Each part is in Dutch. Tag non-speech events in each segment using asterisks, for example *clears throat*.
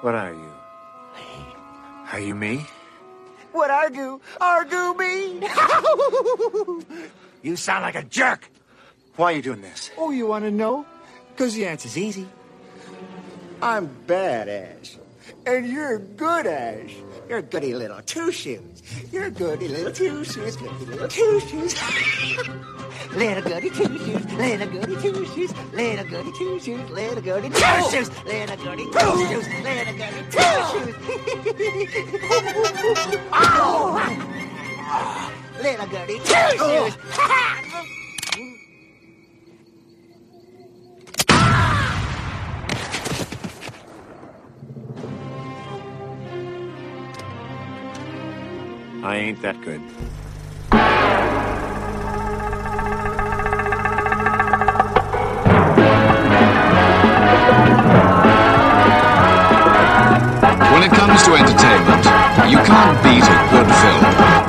What are you? Me. Are you me? What argue? Argue me? *laughs* You sound like a jerk. Why are you doing this? oh, you want to know? Because the answer's easy. I'm bad, Ash. And you're good, Ash. You're goody little two shoes. You're goody little two shoes, goody little two shoes. *laughs* little goody two shoes, little goody two shoes, little goody two shoes, little goody two shoes, little goody two shoes, little goody two shoes. oh! Little goody two shoes. I ain't that good. Comes to entertainment, you can't beat a good film.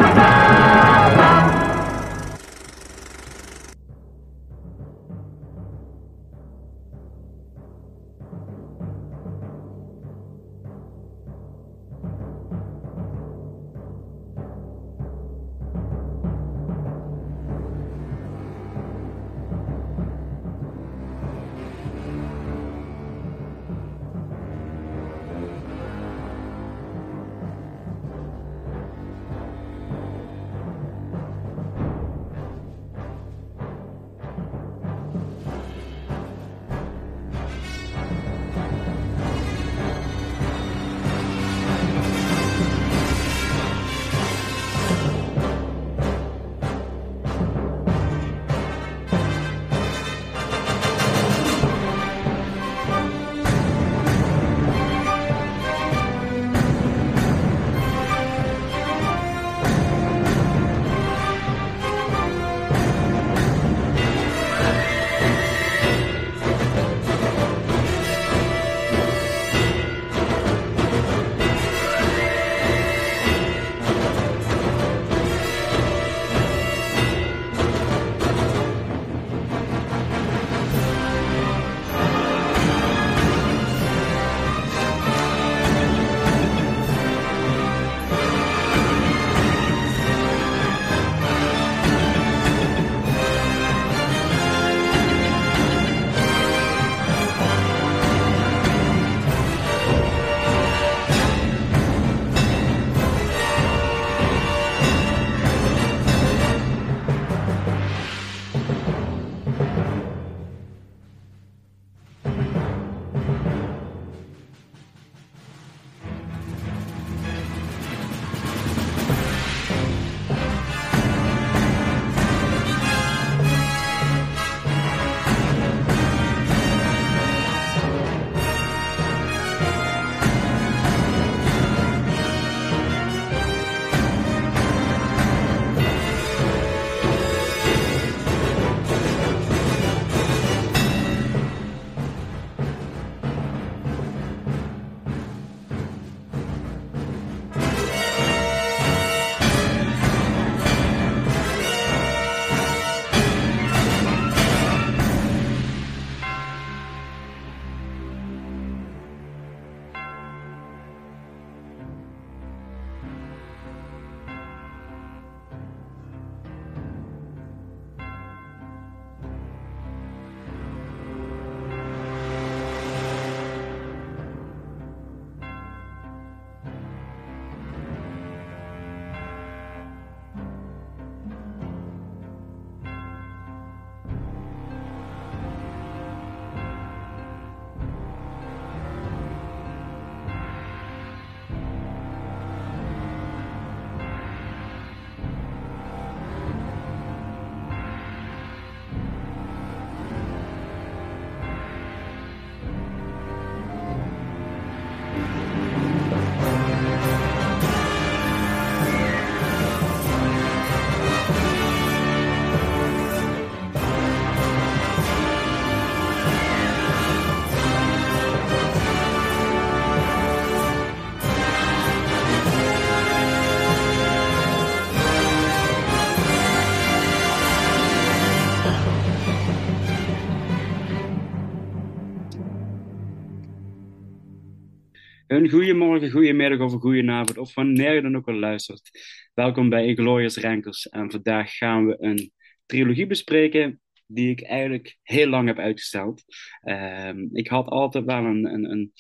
Goedemorgen, goedemiddag of een goedenavond, of wanneer je dan ook al luistert. Welkom bij Eglorious Rankers. En vandaag gaan we een trilogie bespreken die ik eigenlijk heel lang heb uitgesteld. Ehm, ik had altijd wel een, een, een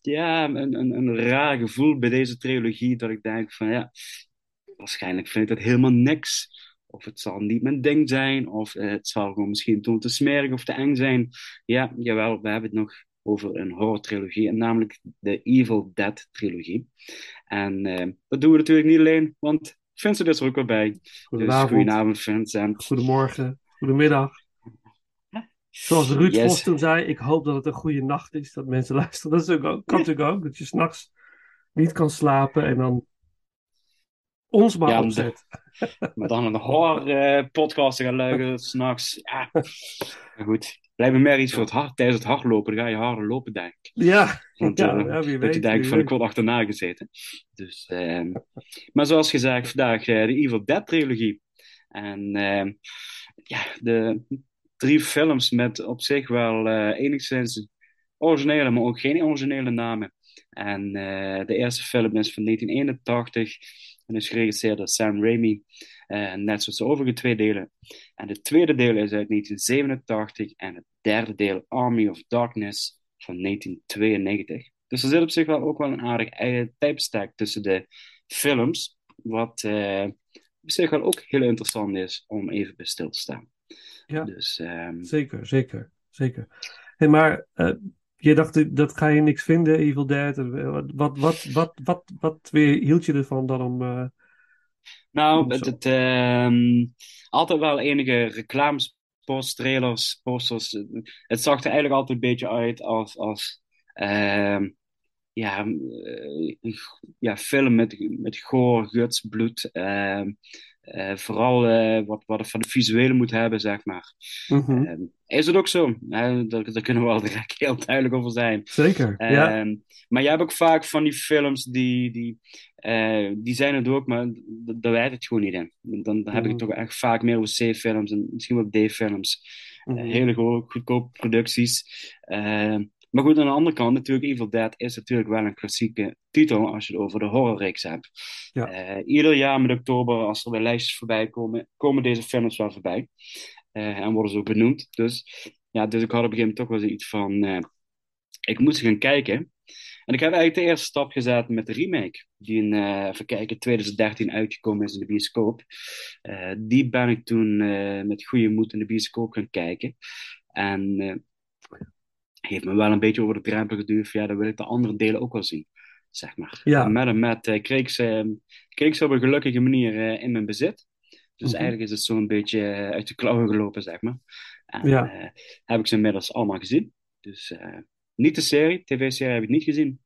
ja, een, een, een raar gevoel bij deze trilogie, dat ik denk van ja, waarschijnlijk vind ik dat helemaal niks. Of het zal niet mijn ding zijn, of het zal gewoon misschien toen te smerig of te eng zijn. Ja, jawel, we hebben het nog over een horror-trilogie, en namelijk de Evil Dead trilogie. En uh, dat doen we natuurlijk niet alleen, want Vincent is er ook weer bij. Dus Goedenavond. Dus goedenavond, Vincent. Goedemorgen, goedemiddag. Zoals Ruud Yes. Vos toen zei, ik hoop dat het een goede nacht is, dat mensen *laughs* luisteren. Dat is ook, kan natuurlijk ook, dat je s'nachts niet kan slapen en dan ons maar Ja, opzet. Met dan een horror-podcast te gaan luisteren, *laughs* s'nachts. Ja, maar goed. Lijkt me meer iets voor het hart. Tijdens het hardlopen, dan ga je harder lopen, denk ik. Ja, *laughs* Want, ja, eh, ja, wie dat weet. je denkt van, ik word achterna gezeten. Dus, ehm, maar zoals gezegd, vandaag eh, de Evil Dead trilogie. En ehm, ja, de drie films met op zich wel eh, enigszins originele, maar ook geen originele namen. En de eerste film is van 1981 en is geregisseerd door Sam Raimi. Eh, net zoals de overige twee delen. En de tweede deel is uit 1987 en het derde deel, Army of Darkness, van 1992. Dus er zit op zich wel ook wel een aardig eigen tijdbestek tussen de films, wat eh, op zich wel ook heel interessant is om even bij stil te staan. Ja. Dus ehm, Zeker, zeker, zeker. Hey, maar eh, je dacht, dat ga je niks vinden, Evil Dead. Eh, Wat, wat, wat, wat, wat, weer hield je ervan dan om... eh, Nou, het, ehm, altijd wel enige reclames, post, trailers, posters. Het zag er eigenlijk altijd een beetje uit als, als ehm, ja, eh, ja, film met, met goor, guts, bloed. ehm, eh, vooral eh, wat, wat het van de visuele moet hebben, zeg maar. mhm, Ehm, is het ook zo? Daar, daar kunnen we *laughs* direct heel duidelijk over zijn. Zeker, ja. Ehm, maar jij hebt ook vaak van die films die, die, eh, die zijn het ook, maar daar werkt het gewoon niet in. Dan, dan heb ik het Mhm. toch echt vaak meer over C-films en misschien wel D-films. Eh, mhm. hele go- goedkope producties. Maar goed, aan de andere kant, natuurlijk, Evil Dead is natuurlijk wel een klassieke titel als je het over de horrorreeks hebt. Ja. Eh, ieder jaar met oktober, als er weer lijstjes voorbij komen, komen deze films wel voorbij. Eh, en worden ze ook benoemd. Dus, ja, dus ik had op een gegeven moment toch wel zoiets van, eh, ik moet ze gaan kijken. En ik heb eigenlijk de eerste stap gezet met de remake, die in, even kijken, 2013 uitgekomen is in de bioscoop. Die ben ik toen met goede moed in de bioscoop gaan kijken. En heeft me wel een beetje over de drempel geduwd. Ja, dan wil ik de andere delen ook wel zien, zeg maar. Ja. Met en met eh, kreeg, ik ze, kreeg ik ze op een gelukkige manier eh, in mijn bezit. Dus Mhm. eigenlijk is het zo'n beetje eh, uit de klauwen gelopen, zeg maar. En Ja. eh, heb ik ze inmiddels allemaal gezien. Dus niet de serie, tv-serie heb ik niet gezien.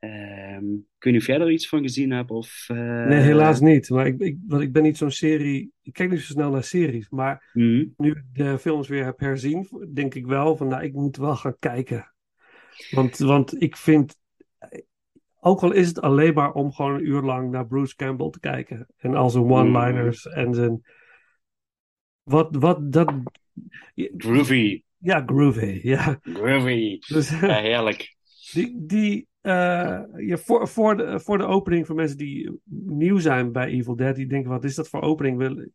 Ehm, ik weet niet of jij iets van gezien hebt of... eh, Nee, helaas niet. Maar ik, ik, want ik ben niet zo'n serie... Ik kijk niet zo snel naar series. Maar mhm. nu ik de films weer heb herzien, denk ik wel van... Nou, ik moet wel gaan kijken. Want, want ik vind... Ook al is het alleen maar om gewoon een uur lang naar Bruce Campbell te kijken. En al zijn one-liners en zijn... Wat, wat, dat... Groovy, Ja, groovy. Ja. groovy. Dus, Ja, heerlijk. Die, die eh, ja, voor, voor, de, voor de opening voor mensen die nieuw zijn bij Evil Dead, die denken: wat is dat voor opening? Wil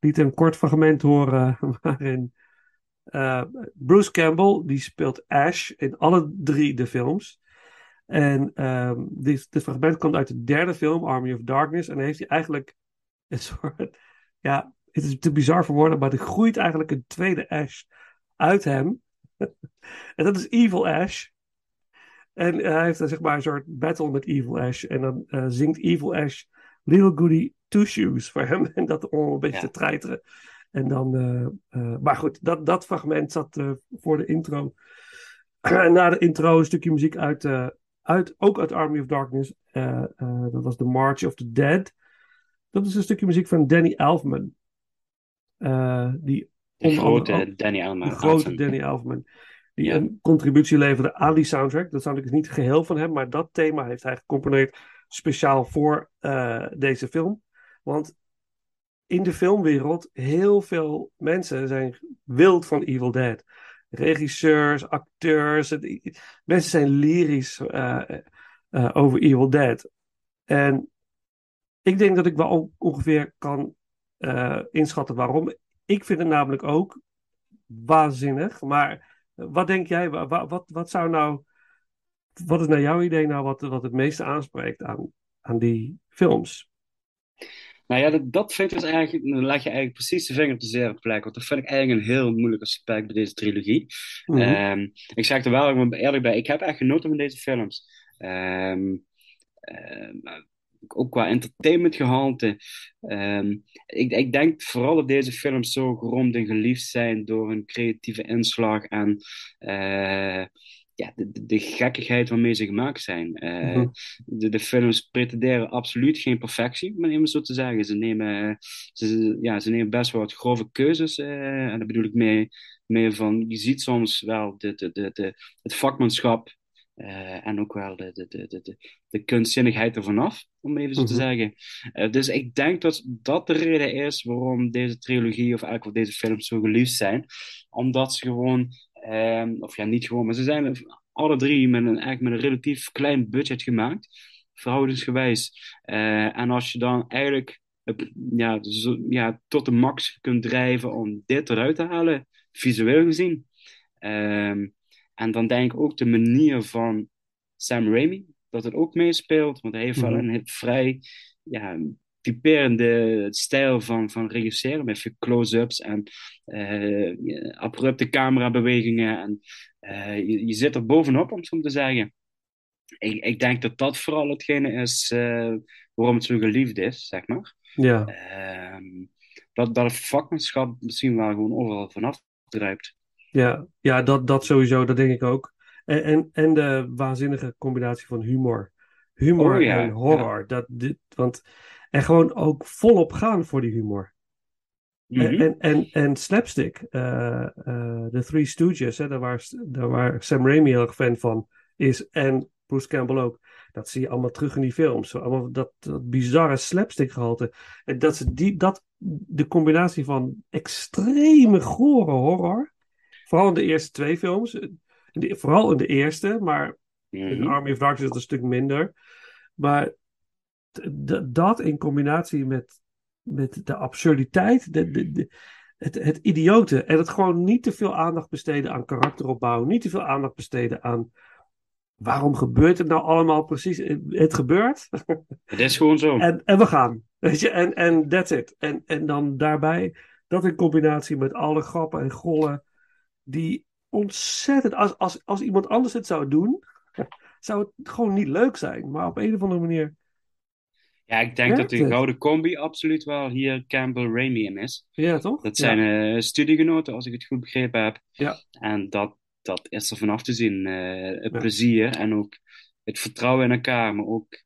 liet een kort fragment horen *laughs* waarin eh, Bruce Campbell, die speelt Ash in alle drie de films. En ehm, dit, dit fragment komt uit de derde film, Army of Darkness. En dan heeft hij eigenlijk *laughs* een soort. Ja, het is te bizar voor woorden, maar er groeit eigenlijk een tweede Ash uit hem. *laughs* en dat is Evil Ash. En hij heeft dan zeg maar een soort battle met Evil Ash. En dan eh, zingt Evil Ash Little Goody Two Shoes voor hem. *laughs* En dat om een beetje Ja. te treiteren. En dan, eh, eh, maar goed, dat, dat fragment zat voor de intro. En *clears throat* na de intro een stukje muziek uit, uit ook uit Army of Darkness. Dat was The March of the Dead. Dat is een stukje muziek van Danny Elfman. Die De andere Danny Elfman. de grote. Danny Elfman. Die een contributie leverde aan die soundtrack. Dat soundtrack is niet geheel van hem, maar dat thema heeft hij gecomponeerd speciaal voor eh, deze film. Want in de filmwereld, heel veel mensen zijn wild van Evil Dead. Regisseurs, acteurs, het- mensen zijn lyrisch. eh, eh, over Evil Dead. En ik denk dat ik wel on- ongeveer kan inschatten waarom. Ik vind het namelijk ook waanzinnig. Maar wat denk jij, wa- wa- wat, wat zou nou, wat is naar jouw idee nou wat, wat het meeste aanspreekt aan, aan die films? Nou ja, dat, dat vind ik dus eigenlijk, dan leg je eigenlijk precies de vinger op de zere plek. Want dat vind ik eigenlijk een heel moeilijk aspect bij deze trilogie. Ehm, ik zeg er wel ik ben eerlijk bij, ik heb echt genoten van deze films. Ehm, ook qua entertainment gehalte. Ehm, ik, ik denk vooral dat deze films zo geroemd en geliefd zijn door hun creatieve inslag en eh, ja, de, de, de gekkigheid waarmee ze gemaakt zijn. Eh, Mhm. de, de films pretenderen absoluut geen perfectie, het even zo te zeggen. Ze nemen, ze, ja, ze nemen best wel wat grove keuzes. eh, en daar bedoel ik mee, mee van, je ziet soms wel de, de, de, de, het vakmanschap eh, en ook wel de, de, de, de, de, kunstzinnigheid ervan af, om even zo te Mhm. zeggen. Eh, dus ik denk dat dat de reden is waarom deze trilogie, of eigenlijk deze films zo geliefd zijn. Omdat ze gewoon, ehm, of ja, niet gewoon, maar ze zijn alle drie met een, eigenlijk met een relatief klein budget gemaakt, verhoudingsgewijs. Eh, en als je dan eigenlijk ja, zo, ja, tot de max kunt drijven om dit eruit te halen, visueel gezien. Ehm, en dan denk ik ook de manier van Sam Raimi, dat het ook meespeelt. Want hij heeft wel Mhm. een vrij ja, typerende stijl van, van regisseren. Met veel close-ups en eh, abrupte camerabewegingen. En eh, je, je zit er bovenop, om het zo te zeggen. Ik, ik denk dat dat vooral hetgene is eh, waarom het zo geliefd is, zeg maar. Ja, Ehm, dat, dat vakmanschap misschien wel gewoon overal vanaf druipt. Ja, ja dat, dat sowieso, dat denk ik ook. En, en, en de waanzinnige combinatie van humor. Humor Oh, ja, en horror. Dat, dit, want, en gewoon ook volop gaan voor die humor. Mhm. En, en, en, en slapstick, eh, eh, de Three Stooges, hè, daar, waar, daar waar Sam Raimi heel erg fan van is en Bruce Campbell ook. Dat zie je allemaal terug in die films. Allemaal dat, dat bizarre slapstick gehalte. En dat ze die, dat, de combinatie van extreme gore horror, vooral in de eerste twee films, in de- vooral in de eerste, maar in Mhm. Army of Darkness is dat een stuk minder. Maar d- dat in combinatie met, met de absurditeit, de, de, de- het, het idiote. En het gewoon niet te veel aandacht besteden aan karakteropbouw. Niet te veel aandacht besteden aan waarom gebeurt het nou allemaal precies. Het, het gebeurt *laughs* Het is gewoon zo. en, en we gaan. Weet je, en, en that's it. En, en dan daarbij, dat in combinatie met alle grappen en gollen, die ontzettend, als, als, als iemand anders het zou doen, *laughs* zou het gewoon niet leuk zijn. Maar op een of andere manier, Ja, ik denk dat de het? gouden combi absoluut wel hier Campbell Raimi in is. ja toch? Dat Ja. zijn eh, studiegenoten, als ik het goed begrepen heb. Ja. En dat, dat is er vanaf te zien. eh, het Ja. plezier en ook het vertrouwen in elkaar. Maar ook,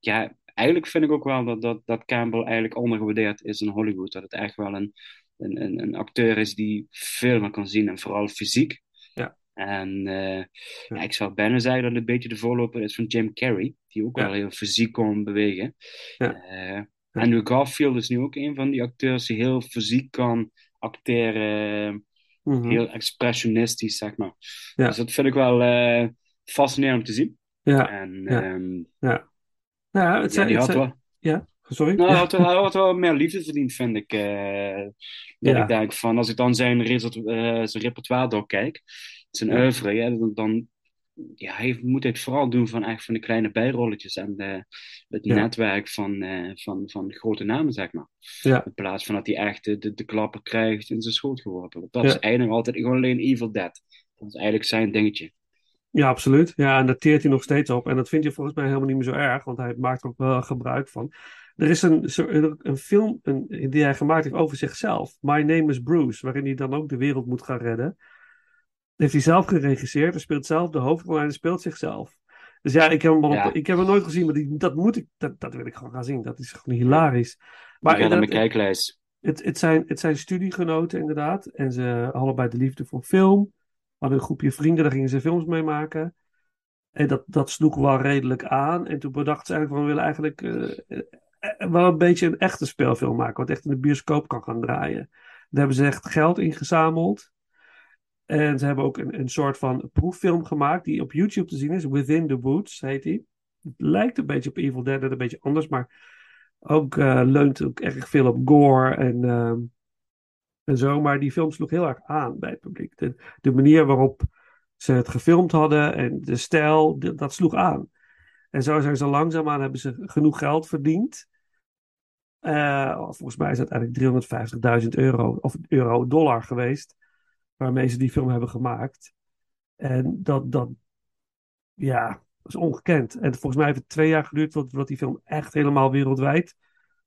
ja, eigenlijk vind ik ook wel dat, dat, dat Campbell eigenlijk ondergewaardeerd is in Hollywood. Dat het echt wel een, een, een, een acteur is die veel meer kan zien en vooral fysiek. Ja. En eh, ja, ik zou bijna zeggen dat het een beetje de voorloper is van Jim Carrey, die ook Ja. wel heel fysiek kon bewegen. Ja. Eh, Andrew Garfield is nu ook een van die acteurs die heel fysiek kan acteren, Mhm. heel expressionistisch, zeg maar. Ja. Dus dat vind ik wel eh, fascinerend om te zien. Ja, En Ja. ehm, nou, ja, het zijn, die het had zijn- wel, ja, sorry. nou, hij had, wel- hij had wel meer liefde verdiend, vind ik. eh, dat Ja. ik denk van, als ik dan zijn, eh, zijn repertoire doorkijk, zijn Ja. oeuvre, ja, dan, dan ja, hij moet het vooral doen van, echt van de kleine bijrolletjes en de, het Ja. netwerk van, eh, van, van grote namen, zeg maar. Ja. In plaats van dat hij echt de, de, de klapper krijgt in zijn schoot geworpen. Want dat Ja. is eigenlijk altijd gewoon alleen Evil Dead. Dat is eigenlijk zijn dingetje. Ja, absoluut. Ja, en daar teert hij nog steeds op. En dat vind je volgens mij helemaal niet meer zo erg, want hij maakt er ook wel gebruik van. Er is een, een film een, die hij gemaakt heeft over zichzelf. My Name is Bruce, waarin hij dan ook de wereld moet gaan redden. Heeft hij zelf geregisseerd, hij speelt zelf de hoofdrol en hij speelt zichzelf. Dus ja, ik heb hem, al op- Ja. ik heb hem nooit gezien, maar die, dat moet ik, dat, dat wil ik gewoon gaan zien. Dat is gewoon hilarisch. Maar ik ga naar mijn kijklijst. het, het, zijn, het zijn studiegenoten inderdaad. En ze hadden allebei de liefde voor film. Hadden een groepje vrienden, daar gingen ze films mee maken. En dat, dat sloeg wel redelijk aan. En toen bedachten ze eigenlijk van, we willen eigenlijk eh, wel een beetje een echte speelfilm maken. Wat echt in de bioscoop kan gaan draaien. Daar hebben ze echt geld ingezameld. En ze hebben ook een, een soort van proeffilm gemaakt die op YouTube te zien is. Within the Woods heet die. het lijkt een beetje op Evil Dead, net een beetje anders, maar ook eh, leunt ook erg veel op gore en, ehm, en zo. Maar die film sloeg heel erg aan bij het publiek. De, manier waarop ze het gefilmd hadden en de stijl, dat sloeg aan. En zo zijn ze langzaamaan, hebben ze genoeg geld verdiend. Eh, volgens mij is het uiteindelijk 350.000 euro, of euro, dollar geweest, waarmee ze die film hebben gemaakt. En dat, dat ja, dat is ongekend. En volgens mij heeft het twee jaar geduurd voordat die film echt helemaal wereldwijd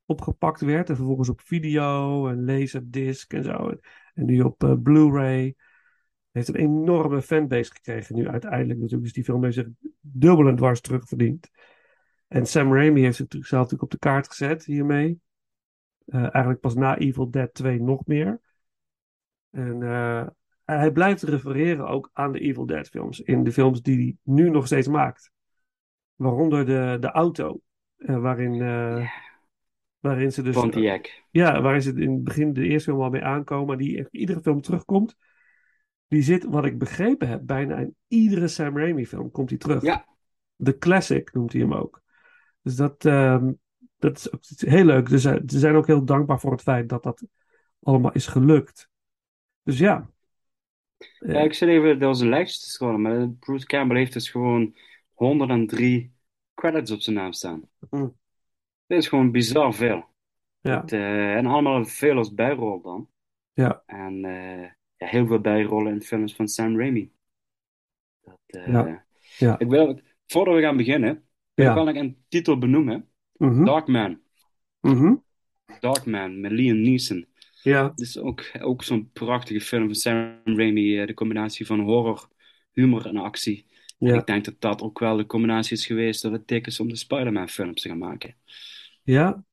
opgepakt werd. En vervolgens op video en laserdisc en zo. En nu op eh, Blu-ray. Heeft een enorme fanbase gekregen nu uiteindelijk natuurlijk. Dus die film heeft zich dubbel en dwars terugverdiend. En Sam Raimi heeft zichzelf natuurlijk op de kaart gezet hiermee. Eh, eigenlijk pas na Evil Dead 2 nog meer. En eh, hij blijft refereren ook aan de Evil Dead films. In de films die hij nu nog steeds maakt. Waaronder de, de auto. eh, waarin, eh, waarin ze dus... Pontiac. Ja, waarin ze in het begin de eerste film al mee aankomen. Die echt iedere film terugkomt. Die zit, wat ik begrepen heb, bijna in iedere Sam Raimi film komt hij terug. Ja. De classic noemt hij hem ook. Dus dat, ehm, dat is ook heel leuk. Dus, eh, ze zijn ook heel dankbaar voor het feit dat dat allemaal is gelukt. Dus ja. Ja, ik zit even door zijn lijstje te scrollen, maar Bruce Campbell heeft dus gewoon 103 credits op zijn naam staan. Mm. Dit is gewoon bizar veel. ja, Het, eh, en allemaal veel als bijrol dan. ja, En eh, ja, heel veel bijrollen in films van Sam Raimi. Dat, Ja, ja. Ik wil, voordat we gaan beginnen, wil Ja. ik een titel benoemen. Mhm, Darkman. mhm. Darkman met Liam Neeson. ja, Het is ook, ook zo'n prachtige film van Sam Raimi. eh, De combinatie van horror, humor en actie. En ik denk dat dat ook wel de combinatie is geweest dat het dik is om de Spider-Man films te gaan maken. ja,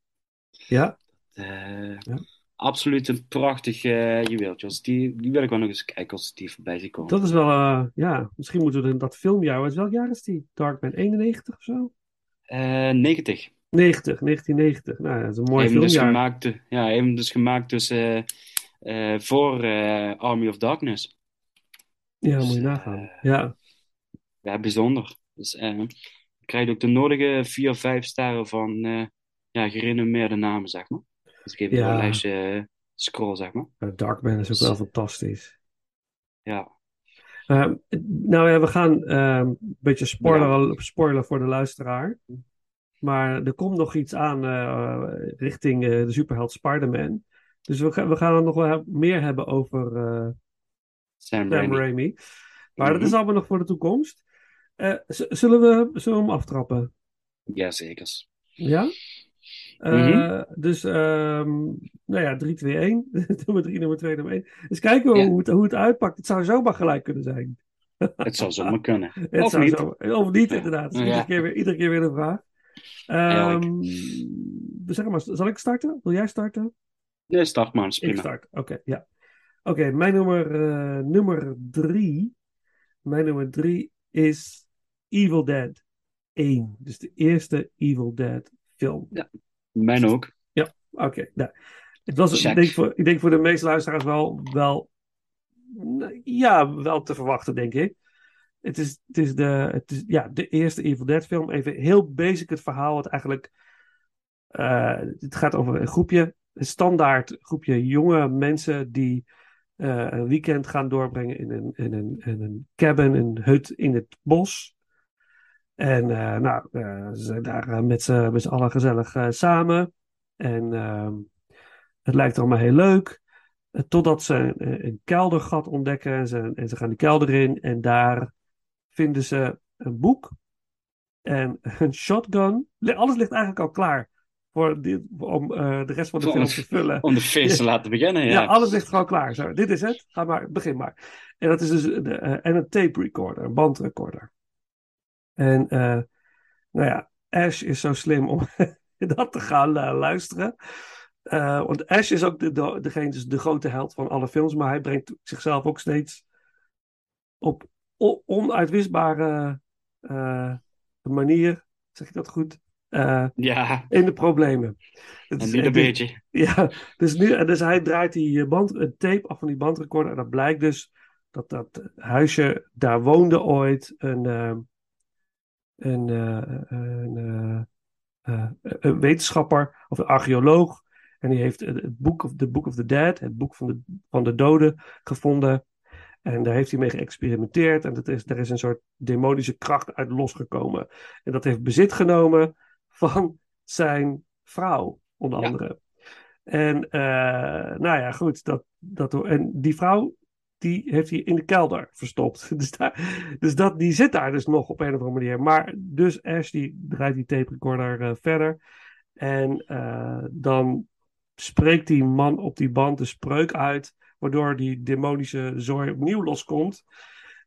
ja, Eh, Ja. Absoluut een prachtig eh juweeltje. Die, die wil ik wel nog eens kijken als die voorbij ziet komen. dat is wel, eh, ja, misschien moeten we dat filmjaar, wat- welk jaar is die? Darkman 91 of zo? Eh 90. 90, 1990. Nou, ja, dat is een mooi hem dus filmjaar. gemaakt, eh, ja, hij heeft hem dus gemaakt dus, eh, voor Army of Darkness. Ja, Dus, moet je nagaan. Ja, Ja, bijzonder. Dus eh je ook de nodige vier, vijf sterren van ja, gerenommeerde namen, zeg maar. Ik even Ja. door een lijstje eh, scroll, zeg maar. Darkman is ook wel fantastisch. Ja. Ehm, nou ja, we gaan ehm, een beetje spoiler, spoiler voor de luisteraar. Maar er komt nog iets aan eh, richting eh, de superheld Spider-Man. Dus we, gaan we gaan het nog wel meer hebben over Sam Sam Raimi. Raimi. Maar dat Mhm. is allemaal nog voor de toekomst. Zullen, we, zullen we hem aftrappen? Jazeker. Ja? Eh, Mhm. Dus, ehm, nou ja, 3, 2, 1. nummer 3, nummer 2, nummer 1. Dus kijken we Ja. hoe, het, hoe het uitpakt. Het zou zomaar gelijk kunnen zijn. Het zou zomaar kunnen. *laughs* Het Of niet. Of niet, inderdaad. Dus Ja. iedere, keer weer, iedere keer weer een vraag. Ehm zeg maar, zal ik starten? Wil jij starten? Nee, start maar, is Ik start. Oké, ja. Oké, mijn nummer, eh, nummer drie. Mijn nummer drie is Evil Dead 1. Dus de eerste Evil Dead film. Mijn ook. Oké, nou. Het was, Check. ik denk, voor, ik denk voor de meeste luisteraars wel, wel, ja, wel te verwachten, denk ik. Het is, het is, de, het is ja, de eerste Evil Dead film. Even heel basic het verhaal. Het eigenlijk, eh, het gaat over een groepje, een standaard groepje jonge mensen die eh, een weekend gaan doorbrengen in een, in een, in een cabin, een hut in het bos. En eh, nou, eh, ze zijn daar eh, met z'n met z'n allen gezellig samen. En ehm, het lijkt allemaal heel leuk. Totdat ze een, een keldergat ontdekken. En ze, en ze gaan die kelder in. En daar vinden ze een boek. En *laughs* een shotgun. Alles ligt eigenlijk al klaar. Voor dit, om de rest van de film te vullen. Om de feest te *laughs* laten beginnen, ja. Ja, alles ligt gewoon klaar. Zo, dit is het. Ga maar, begin maar. En dat is dus de, en een tape recorder, een bandrecorder. En eh, nou ja, Ash is zo slim om *laughs* dat te gaan eh, luisteren. Eh, want Ash is ook de, de, degene, dus de grote held van alle films, maar hij brengt zichzelf ook steeds op onuitwisbare manier, zeg ik dat goed, Ja, in de problemen. En echt- een beetje. ja, dus, nu, dus hij draait die band, een tape af van die bandrecorder. En dat blijkt dus dat dat huisje, daar woonde ooit een, een, eh, een, eh, eh, een wetenschapper of een archeoloog. En die heeft het boek of the Book of the Dead, het boek van de, van de doden, gevonden. En daar heeft hij mee geëxperimenteerd. En dat is, er is een soort demonische kracht uit losgekomen. En dat heeft bezit genomen van zijn vrouw, onder Ja. andere. En nou ja, goed. Dat, dat, en die vrouw, die heeft hij in de kelder verstopt. *laughs* Dus, daar, dus dat, die zit daar dus nog op een of andere manier. Maar dus Ash, die draait die tape recorder eh, verder. En eh, dan spreekt die man op die band de spreuk uit. Waardoor die demonische zooi opnieuw loskomt.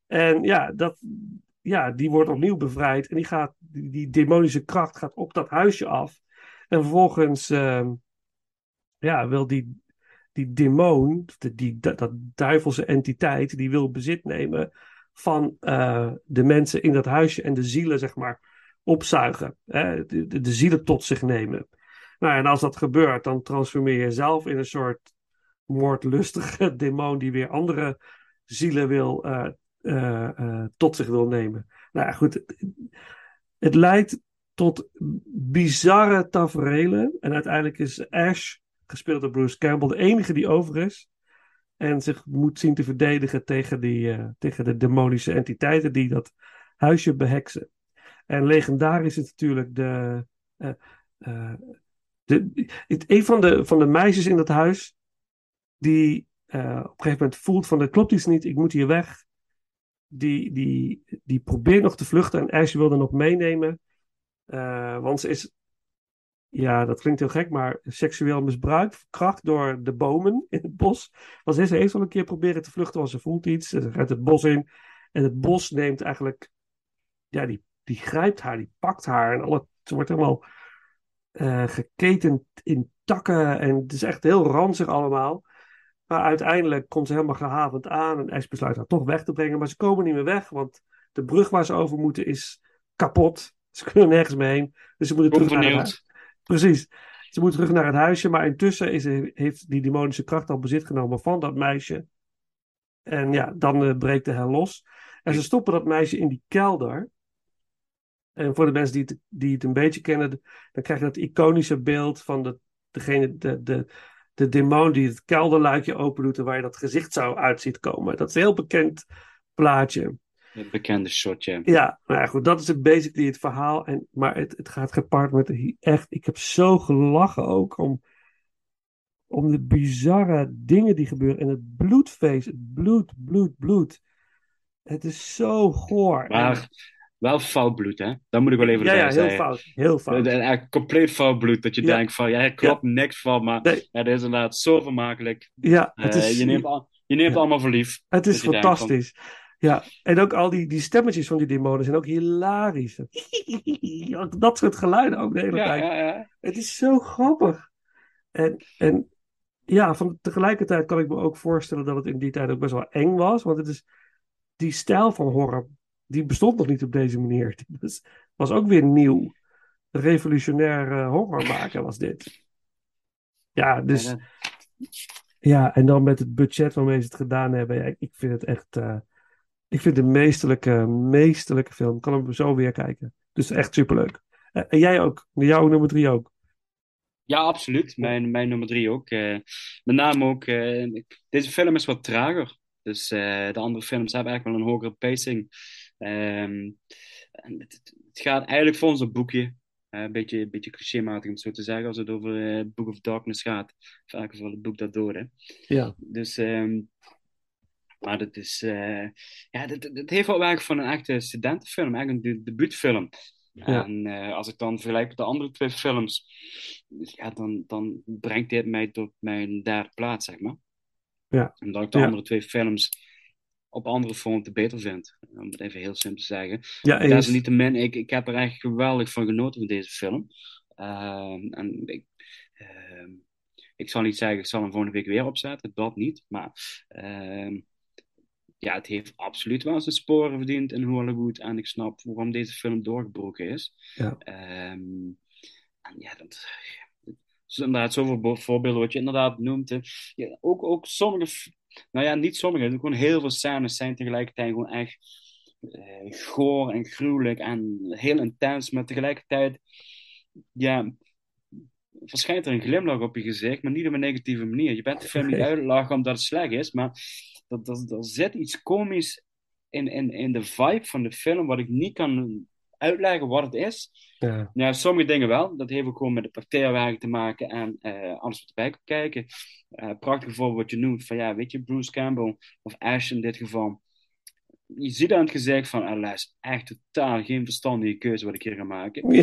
En ja, dat, ja, die wordt opnieuw bevrijd. En die, gaat, die, demonische kracht gaat op dat huisje af. En vervolgens ehm, ja, wil die, die demon, die, die, dat, duivelse entiteit, die wil bezit nemen van eh, de mensen in dat huisje en de zielen, zeg maar, opzuigen. Hè? De, de, de zielen tot zich nemen. Nou, en als dat gebeurt, dan transformeer je jezelf in een soort moordlustige *laughs* demon die weer andere zielen wil, eh, eh, tot zich wil nemen. Nou ja, goed. Het, leidt tot bizarre taferelen. En uiteindelijk is Ash, gespeeld door Bruce Campbell, de enige die over is. En zich moet zien te verdedigen tegen, die, eh, tegen de demonische entiteiten die dat huisje beheksen. En legendarisch is natuurlijk de. eh, eh, de het, een van de, van de meisjes in dat huis. die op een gegeven moment voelt: van er klopt iets niet, ik moet hier weg. Die, die, die probeert nog te vluchten en Ash wil nog meenemen. Want ze is, ja, dat klinkt heel gek, maar seksueel misbruikt, verkracht door de bomen *laughs* in het bos. Want ze heeft al een keer proberen te vluchten, want ze voelt iets. Ze gaat het bos in. En het bos neemt eigenlijk, ja, die, die grijpt haar, die pakt haar. En alle, ze wordt helemaal eh, geketend in takken. En het is echt heel ranzig allemaal. Maar uiteindelijk komt ze helemaal gehavend aan. En Ash besluit haar toch weg te brengen. Maar ze komen niet meer weg, want de brug waar ze over moeten is kapot. Ze kunnen nergens meer heen. Dus ze moeten terug naar. Precies. Ze moet terug naar het huisje, maar intussen is, heeft die demonische kracht al bezit genomen van dat meisje. En ja, dan eh, breekt de hel los. En ze stoppen dat meisje in die kelder. En voor de mensen die het, die het een beetje kennen, dan krijg je dat iconische beeld van de, degene, de, de, de demon die het kelderluikje open doet en waar je dat gezicht zou uit ziet komen. Dat is een heel bekend plaatje. Het bekende shotje. Ja, nou ja, goed, dat is het basically het verhaal. En, maar het, het gaat gepaard met echt, ik heb zo gelachen ook om, om de bizarre dingen die gebeuren. En het bloedfeest, het bloed, bloed, bloed. Het is zo goor. En- Maar wel fout bloed, hè? Dat moet ik wel even ja, ja, erbij heel zeggen. fout. Heel fout. Compleet fout bloed. Dat je Ja. denkt van, ja, er klopt niks van, maar Nee. ja, dat is inderdaad zo vermakelijk. Ja, het Eh, is, je neemt, al, je neemt Ja. allemaal voor lief. het is fantastisch. Ja, en ook al die, die stemmetjes van die demonen zijn ook hilarisch. *laughs* Dat soort geluiden ook de hele Ja, tijd. ja, ja. Het is zo grappig. En, en ja, van, tegelijkertijd kan ik me ook voorstellen dat het in die tijd ook best wel eng was. Want het is die stijl van horror, die bestond nog niet op deze manier. Het was, *laughs* was ook weer nieuw. Revolutionair horror maken was dit. Ja, dus Ja, en dan met het budget waarmee ze het gedaan hebben. Ik vind het echt. eh, ik vind het een meesterlijke, meesterlijke film. Ik kan hem zo weer kijken. Dus echt superleuk. Eh, en jij ook. Jouw nummer drie ook. Ja, absoluut. Mijn, mijn nummer drie ook. Eh, met name ook, eh, deze film is wat trager. Dus de andere films hebben eigenlijk wel een hogere pacing. Ehm, en het, gaat eigenlijk volgens een boekje. Een beetje, een beetje clichématig om het zo te zeggen, als het over Book of Darkness gaat. Vaak is wel het boek dat door, hè. Ja. Dus, ehm, maar dat is, eh, ja, dat, dat heeft wel werk van een echte studentenfilm, eigenlijk een de- debuutfilm. Ja. En eh, als ik dan vergelijk met de andere twee films, ja, dan, dan brengt dit mij tot mijn derde plaats, zeg maar. Ja. Omdat ik de Ja. andere twee films op andere fronten beter vind. Om het even heel simpel te zeggen. Ja. Desalniettemin, ik, ik heb er echt geweldig van genoten van deze film. Ehm, en ik, ehm, ik zal niet zeggen, ik zal hem volgende week weer opzetten, dat niet. Maar ehm, ja, het heeft absoluut wel zijn sporen verdiend in Hollywood. En ik snap waarom deze film doorgebroken is. Ja. Ehm, en ja, dat, dus inderdaad, zoveel voorbeelden wat je inderdaad noemt. hè. Ja, ook, ook sommige, nou ja, niet sommige, gewoon heel veel scènes zijn tegelijkertijd gewoon echt uh, goor en gruwelijk en heel intens, maar tegelijkertijd ja, verschijnt er een glimlach op je gezicht, maar niet op een negatieve manier. Je bent de film niet uitlachen omdat het slecht is, maar dat, dat, er zit iets komisch in, in, in de vibe van de film, wat ik niet kan uitleggen wat het is. Ja. ja sommige dingen wel. Dat heeft ook gewoon met de parterwerk te maken en uh, alles wat erbij komt kijken. Uh, prachtig voorbeeld wat je noemt van ja, weet je, Bruce Campbell of Ash in dit geval je ziet aan het gezicht van, is echt totaal geen verstandige keuze wat ik hier ga maken. *laughs*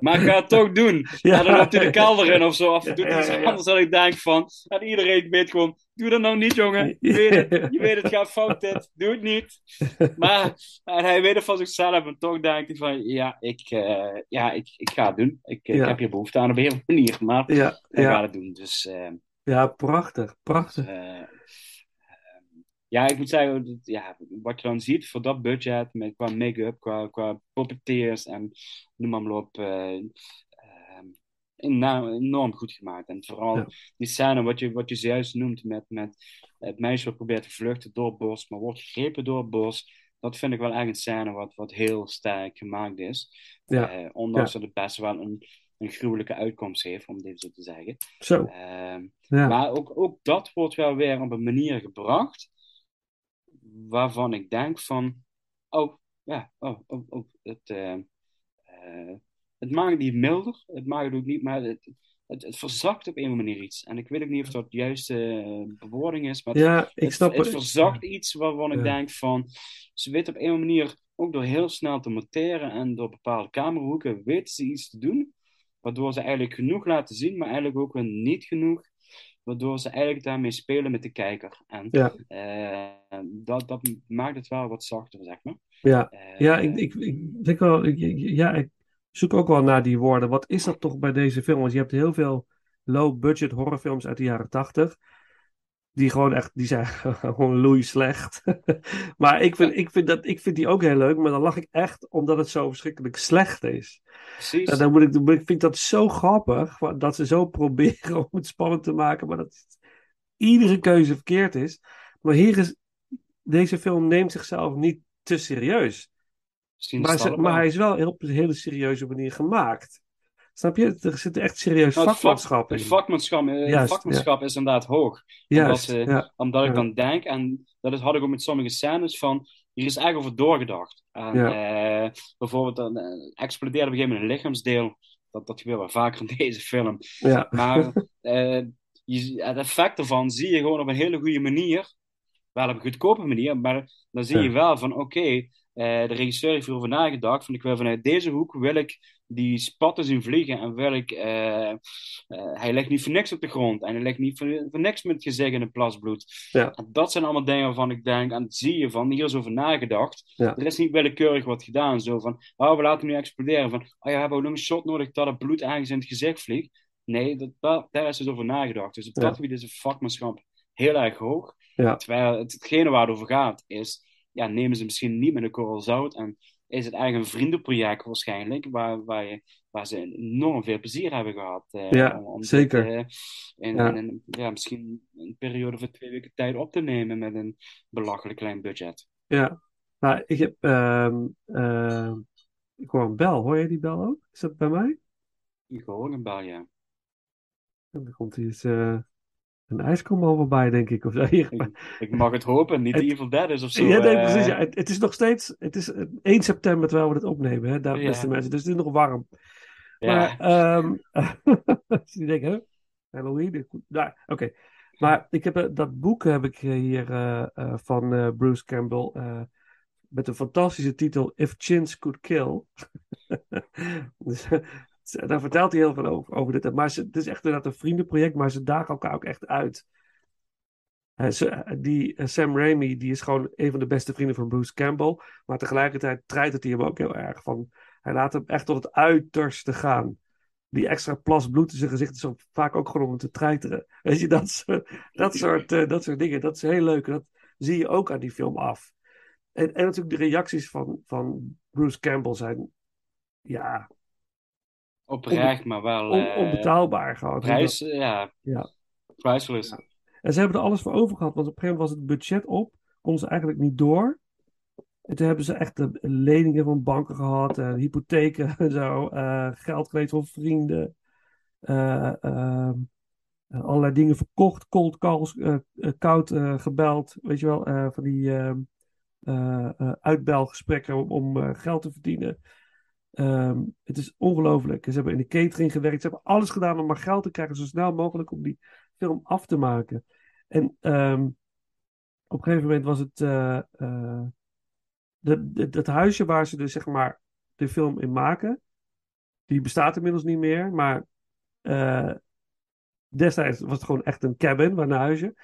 Maar ik ga het toch doen. Ja. En dan loopt hij de kelder in of zo, of doet iets anders dat ik denk van, en iedereen weet gewoon, doe dat nou niet jongen, je weet het, je weet het gaat fout dit, doe het niet. Maar en hij weet het van zichzelf en toch denkt hij van, ja, ik, uh, ja, ik, ik ga het doen. Ik, ik heb hier behoefte aan op een manier, maar ja. ik ga het doen. Dus, uh, ja, prachtig, prachtig. Dus, uh, ja, ik moet zeggen, ja, wat je dan ziet voor dat budget, met, qua make-up, qua, qua puppeteers en noem maar, op, uh, enorm goed gemaakt. En vooral die scène, wat je, wat je zojuist noemt, met, met het meisje wat probeert te vluchten door het bos, maar wordt gegrepen door het bos. Dat vind ik wel echt een scène wat, wat heel sterk gemaakt is. Ja. Uh, ondanks dat het best wel een, een gruwelijke uitkomst heeft, om dit zo te zeggen. Zo. Uh, ja. Maar ook, ook dat wordt wel weer op een manier gebracht waarvan ik denk van, oh, ja, oh, oh, oh het, uh, uh, het maakt niet milder, het maakt het ook niet, maar het, het, het verzakt op een manier iets. En ik weet ook niet of dat de juiste uh, bewoording is, maar ja, ik snap het, het verzakt iets waarvan ik denk van, ze weten op een manier, ook door heel snel te monteren en door bepaalde camerahoeken, weten ze iets te doen, waardoor ze eigenlijk genoeg laten zien, maar eigenlijk ook weer niet genoeg waardoor ze eigenlijk daarmee spelen met de kijker. En ja. uh, dat, dat maakt het wel wat zachter, zeg maar. Ja, uh, ja ik, ik, ik denk wel, ik, ja, ik zoek ook wel naar die woorden. Wat is dat toch bij deze film? Want je hebt heel veel low-budget horrorfilms uit de jaren tachtig. Die gewoon echt, die zijn *laughs* gewoon loei slecht. *laughs* maar ik vind, ik, vind dat, ik vind die ook heel leuk, maar dan lach ik echt omdat het zo verschrikkelijk slecht is. Precies. En dan moet ik, dan ik vind dat zo grappig, dat ze zo *laughs* proberen om het spannend te maken, maar dat iedere keuze verkeerd is. Maar hier is, deze film neemt zichzelf niet te serieus. Maar, maar, hij is wel heel, op een hele serieuze manier gemaakt. Snap je? Er zit echt serieus nou, vakmanschap in. Het vakmanschap, eh, vakmanschap is inderdaad hoog. Juist, omdat, uh, omdat ik dan denk, en dat is, had ik ook met sommige scènes van, hier is echt over doorgedacht. En, uh, bijvoorbeeld, dan uh, explodeert op een gegeven moment een lichaamsdeel. Dat, dat gebeurt wel vaker in *laughs* deze film. Ja. Maar *laughs* je, het effect ervan zie je gewoon op een hele goede manier. Wel op een goedkope manier, maar dan zie je wel van, oké, de regisseur heeft erover nagedacht. Van, ik wil vanuit deze hoek wil ik die spatten zien vliegen en welk, uh, uh, hij ligt niet voor niks op de grond en hij ligt niet voor, voor niks met gezicht in een plasbloed. Ja. Dat zijn allemaal dingen waarvan ik denk, en zie je van, hier is over nagedacht. Ja. Er is niet willekeurig wat gedaan, zo van, oh, we laten hem nu exploderen. Van, oh ja, hebben we nog een shot nodig dat het bloed ergens in het gezicht vliegt? Nee, dat, dat, daar is dus over nagedacht. Dus op dat gebied is het vakmanschap heel erg hoog. Terwijl het, hetgene waar het over gaat is, ja, nemen ze misschien niet met een korrel zout en is het eigenlijk een vriendenproject waarschijnlijk, waar, waar, je, waar ze enorm veel plezier hebben gehad. Uh, ja, om, zeker. Dit, uh, in, ja. In, ja, misschien een periode van twee weken tijd op te nemen met een belachelijk klein budget. Ja, nou, ik heb, uh, ik hoor een bel. Hoor je die bel ook? Is dat bij mij? Ik hoor een bel, ja. En dan komt hij eens eh, een ijskom voorbij, denk ik. Of zo. *laughs* Ik, mag het hopen, niet het, Evil Dead is of zo. Ja, nee, eh. precies. Ja. Het, het, is nog steeds, het is 1 september terwijl we dit opnemen, hè, daar, beste mensen. Dus het is nog warm. Ja. Maar, *laughs* um, die denken, hè? Halloween? Nou, oké. Maar ik heb, eh, dat boek heb ik hier uh, uh, van Bruce Campbell met een fantastische titel If Chins Could Kill. *laughs* dus, daar vertelt hij heel veel over, over dit. Maar het is echt inderdaad een vriendenproject, maar ze dagen elkaar ook echt uit. die, eh, Sam Raimi die is gewoon een van de beste vrienden van Bruce Campbell. Maar tegelijkertijd treitert hij hem ook heel erg. Van, hij laat hem echt tot het uiterste gaan. Die extra plas bloed in zijn gezicht is vaak ook gewoon om te treiteren. *laughs* Weet je, dat dat soort, uh, dat soort dingen. Dat is heel leuk. Dat zie je ook aan die film af. En, en natuurlijk de reacties van, van Bruce Campbell zijn... Ja, Oprecht, maar wel... On, eh, onbetaalbaar gewoon. Prijs, ja. ja. En ze hebben er alles voor over gehad, want op een gegeven moment was het budget op. Konden ze eigenlijk niet door. En toen hebben ze echt de leningen van banken gehad, en hypotheken en zo, eh, geld geleend van vrienden, eh, ehm, eh, allerlei dingen verkocht, cold calls, eh, eh, koud eh, gebeld, weet je wel, eh, van die ehm, eh, eh, uitbelgesprekken om, om eh, geld te verdienen. Ehm, het is ongelooflijk. Ze hebben in de catering gewerkt, ze hebben alles gedaan om maar geld te krijgen, zo snel mogelijk om die film af te maken. En ehm, op een gegeven moment was het eh, de, huisje waar ze dus zeg maar de film in maken, die bestaat inmiddels niet meer, maar eh, destijds was het gewoon echt een cabin, waar een huisje.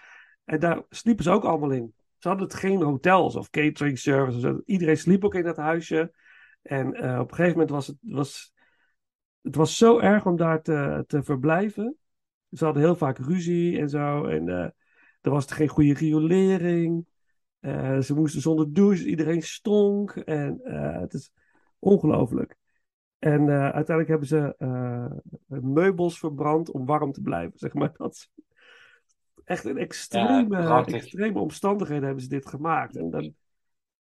En daar sliepen ze ook allemaal in. Ze hadden het geen hotels of catering services. Iedereen sliep ook in dat huisje. En eh, op een gegeven moment was het, was, het was zo erg om daar te, te verblijven. Ze hadden heel vaak ruzie en zo. En eh, er was geen goede riolering. Eh, ze moesten zonder douche. Iedereen stonk. En het is ongelooflijk. En uiteindelijk hebben ze meubels verbrand om warm te blijven. Zeg maar. *laughs* Dat echt in extreme, extreme omstandigheden hebben ze dit gemaakt. En dan,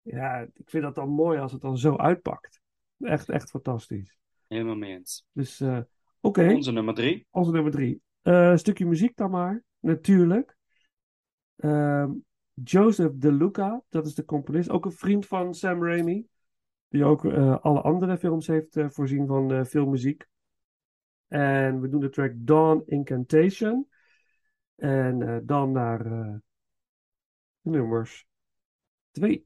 ja, ik vind dat dan mooi als het dan zo uitpakt. Echt, echt fantastisch. Helemaal mee eens. Dus eh, oké, Onze nummer drie. onze nummer drie. Eh, een stukje muziek dan maar, natuurlijk. Ehm, Joseph De Luca, dat is de componist, ook een vriend van Sam Raimi. Die ook eh, alle andere films heeft voorzien van eh, veel muziek. En we doen de track Dawn Incantation. En dan naar nummers twee.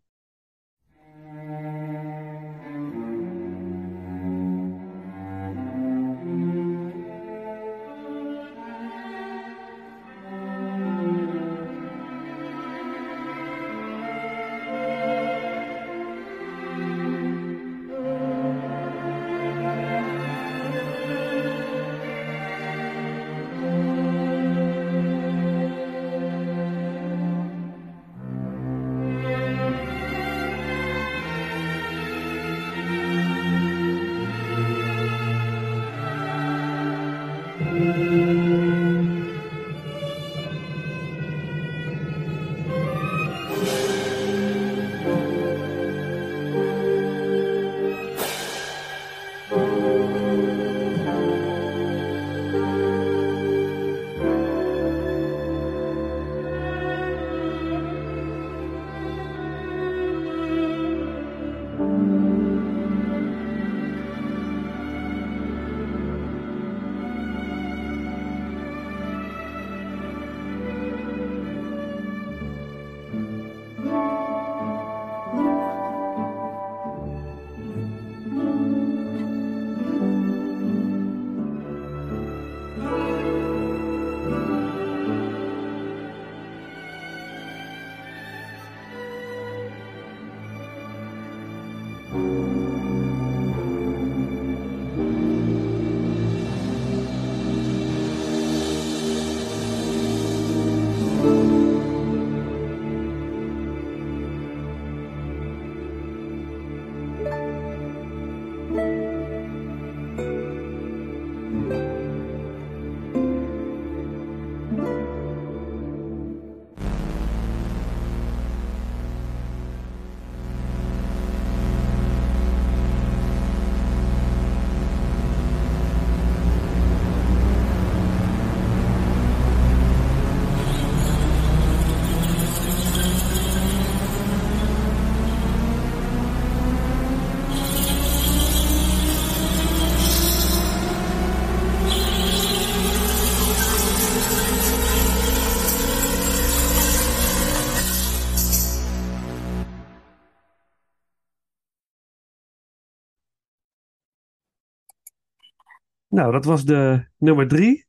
Nou, dat was de nummer drie.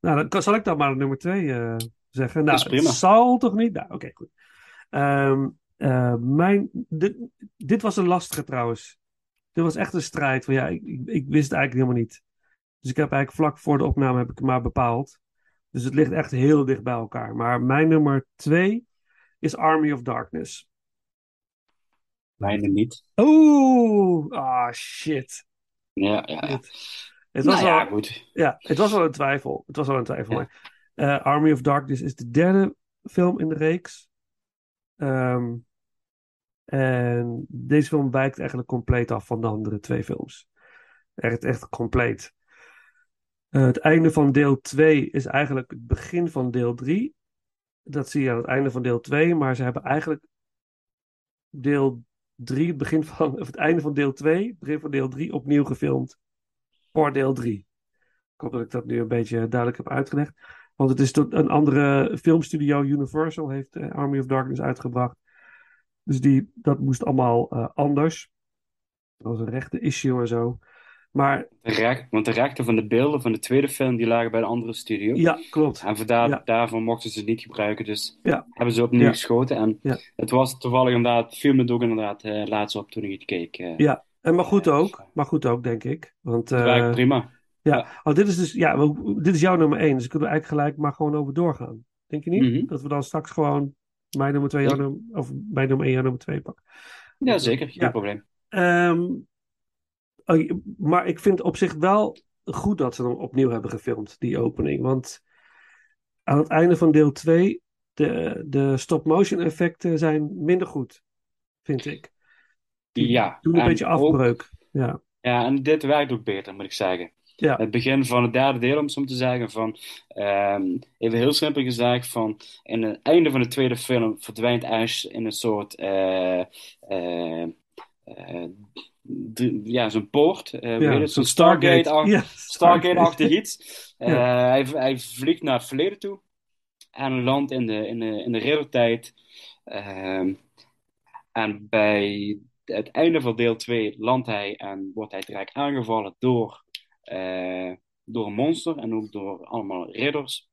Nou, dan kan- zal ik dan maar nummer twee eh, zeggen. Nou, is prima. het zal toch niet? Nou, oké, goed. Ehm, eh, mijn, dit, dit was een lastige trouwens. Dit was echt een strijd. Van, ja, ik, ik, ik wist het eigenlijk helemaal niet. Dus ik heb eigenlijk vlak voor de opname heb ik het maar bepaald. Dus het ligt echt heel dicht bij elkaar. Maar mijn nummer twee is Army of Darkness. Mijne niet. Oeh, ah shit. Ja, ja, ja. Het Nou was ja, wel, goed. ja, het was wel een twijfel. Het was wel een twijfel. Ja. maar, eh, Army of Darkness is de derde film in de reeks. Ehm, En deze film wijkt eigenlijk compleet af van de andere twee films. Echt, echt compleet. Eh, het einde van deel 2 is eigenlijk het begin van deel 3. Dat zie je aan het einde van deel 2, maar ze hebben eigenlijk deel 3, het, begin van, of het einde van deel 2, het begin van deel 3 opnieuw gefilmd voor deel 3. Ik hoop dat ik dat nu een beetje duidelijk heb uitgelegd. Want het is tot een andere filmstudio, Universal, heeft eh, Army of Darkness uitgebracht. Dus die, dat moest allemaal uh, anders. Dat was een rechte issue en zo. Maar, de recht, want de rechten van de beelden van de tweede film die lagen bij de andere studio. Ja, klopt. En vandaar, ja. daarvan mochten ze het niet gebruiken. Dus ja. hebben ze opnieuw ja. geschoten. En het was toevallig inderdaad, viel me ook inderdaad uh, laatst op toen ik het keek. Uh, ja, en maar goed ook. Maar goed ook, denk ik. Want, uh, prima. Ja, oh, dit is dus, ja, dit is jouw nummer één. Dus kunnen we eigenlijk gelijk maar gewoon over doorgaan. Denk je niet? Mm -hmm. Dat we dan straks gewoon mijn nummer twee, jouw nummer, of mijn nummer één, jouw nummer twee pakken. Ja, zeker. Geen ja. probleem. Um, oh, maar ik vind op zich wel goed dat ze dan opnieuw hebben gefilmd, die opening. Want aan het einde van deel 2, de, de stop-motion effecten zijn minder goed, vind ik. Die ja. een beetje afbreuk. Ook, ja. ja, en dit werkt ook beter, moet ik zeggen. Ja. Het begin van het derde deel, om zo te zeggen, van, um, even heel simpel gezegd, van in het einde van de tweede film verdwijnt Ash in een soort, uh, uh, uh, ja, zo'n poort, ja, zo'n Stargate-achtig *laughs* ja, Stargate iets. hij, hij vliegt naar het verleden toe en landt in de, in de, in de riddertijd. Ehm, en bij het einde van deel 2 landt hij en wordt hij direct aangevallen door uh, door een monster en ook door allemaal ridders.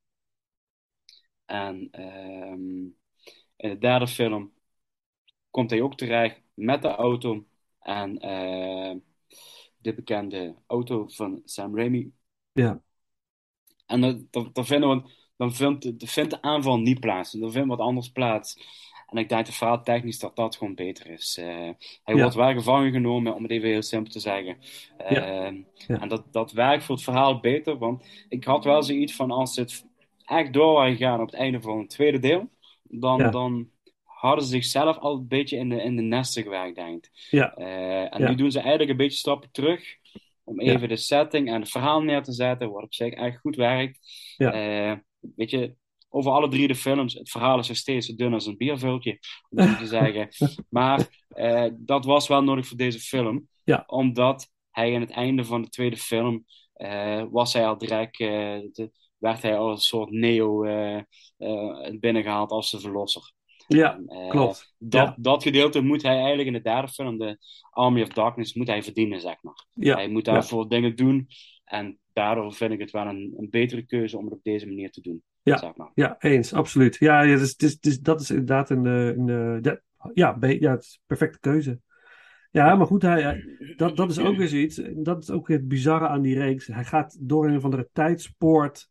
En um, in de derde film komt hij ook terecht met de auto en uh, de bekende auto van Sam Raimi. Ja. En dan, dan, dan vinden we, dan vindt, vindt de aanval niet plaats. Dan vindt wat anders plaats. En ik denk de verhaal technisch dat dat gewoon beter is. Uh, hij Ja. wordt wel gevangen genomen, om het even heel simpel te zeggen. Uh, Ja. Ja. En dat, dat werkt voor het verhaal beter, want ik had wel zoiets van als het echt door waren gegaan op het einde van het tweede deel, dan, dan hadden ze zichzelf al een beetje in de, in de nesten gewerkt, denk ik. Ja. Eh, en nu doen ze eigenlijk een beetje stappen terug om even de setting en het verhaal neer te zetten, wat op zich echt goed werkt. Ja. Eh, weet je, over alle drie de films, het verhaal is nog steeds zo dun als een biervultje, om het te *laughs* zeggen. Maar eh, dat was wel nodig voor deze film, Ja. omdat hij in het einde van de tweede film eh, was hij al direct, eh, de- werd hij al een soort Neo eh, eh, binnengehaald als de verlosser. Ja, klopt. Dat, Ja. dat gedeelte moet hij eigenlijk in de derde film, de Army of Darkness, moet hij verdienen, zeg maar. Ja. Hij moet Ja. daarvoor dingen doen. En daardoor vind ik het wel een, een betere keuze om het op deze manier te doen. Ja. Zeg maar. Ja, eens, absoluut. Ja, ja dus, dus, dus dat is inderdaad een, eh, een, eh, ja, ja, het is een perfecte keuze. Ja, maar goed, hij, hij- dat, dat is ook weer zoiets. Dat is ook het bizarre aan die reeks. Hij gaat door een of andere tijdspoort.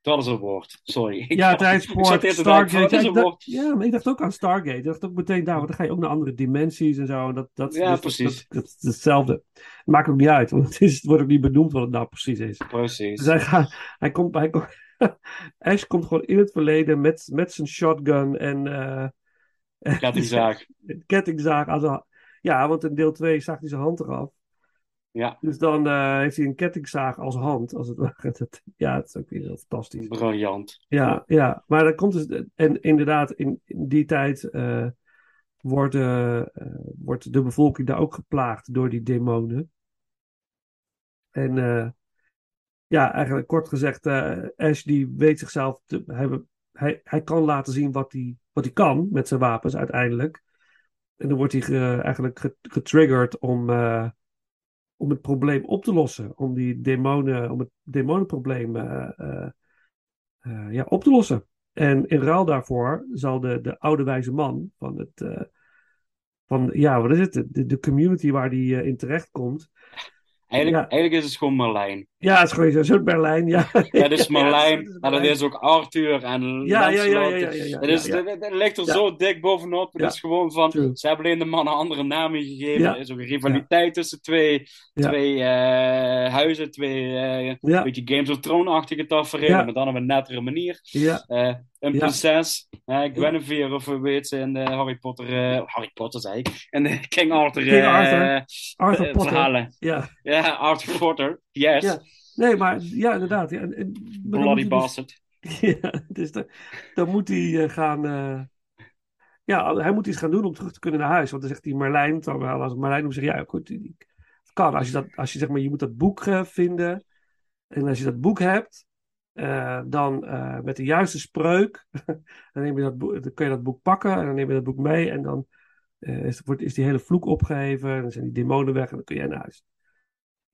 Dat is een woord. Sorry. Ja, tijdspoort, Stargate. is Ja, een ik dacht- woord? ja, maar ik dacht ook aan Stargate. Ik dacht ook meteen daar, want dan ga je ook naar andere dimensies en zo. En dat, dat, Ja, dus precies. Dat, dat, is hetzelfde. Maakt ook niet uit, want het, is, het wordt ook niet benoemd wat het nou precies is. Precies. Dus hij, gaat, hij komt, hij komt, *laughs* Ash komt gewoon in het verleden met, met zijn shotgun en eh Kettingzaag. kettingzaag ha- Ja, want in deel 2 zag hij zijn hand eraf. Ja, Dus dan eh, heeft hij een kettingzaag als hand, als het *laughs* Ja, het is ook weer heel fantastisch. briljant. Ja, ja, maar dan komt dus, en inderdaad, in, in die tijd eh, wordt, wordt de bevolking daar ook geplaagd door die demonen. En eh, ja, eigenlijk kort gezegd, eh, Ash die weet zichzelf, te, hij, hij, hij kan laten zien wat hij, wat hij kan met zijn wapens uiteindelijk. En dan wordt hij ge- eigenlijk ge- getriggerd om, eh, om het probleem op te lossen. Om die demonen, om het demonenprobleem eh, ja, op te lossen. En in ruil daarvoor zal de, de oude wijze man van het. van, ja, wat is het? De, de community waar die in terecht komt. Eigenlijk, Ja. eigenlijk is het gewoon Marlijn. Ja, het is gewoon soort Berlijn. Ja, Ja, dat is *laughs* Ja, Marlijn. is en dat is ook Arthur en Ja, ja, ja, ja, ja, ja, ja, Het is- ja, ja. Ligt er Ja. zo dik bovenop. Het Ja. is gewoon van, True. ze hebben alleen de mannen andere namen gegeven. Ja. Er is ook een rivaliteit tussen twee, Ja. twee eh, huizen, twee Ja. beetje Games of Thrones-achtige tafereelen, Ja. maar dan op een nettere manier. ja, Eh, een Ja. prinses Ja, Guinevere of heet ze in de Harry Potter, Harry Potter zei ik, en de King Arthur, King Arthur. Arthur Potter. verhalen. Ja, Ja, Arthur Potter, yes, Ja, nee, maar ja, inderdaad. Ja, en, maar bloody dus- bastard. *laughs* Ja, dus dan, dan moet hij eh, gaan. eh, ja, hij moet iets gaan doen om terug te kunnen naar huis. Want dan zegt hij Marlijn, dan als Marlijn hem zegt, ja, goed, die- het kan. Als je dat, als je zeg maar, je moet dat boek eh, vinden. En als je dat boek hebt, dan met de juiste spreuk, *laughs* dan, neem je dat boek, dan kun je dat boek pakken en dan neem je dat boek mee. En dan is, wordt, is die hele vloek opgeheven. En dan zijn die demonen weg en dan kun jij naar huis.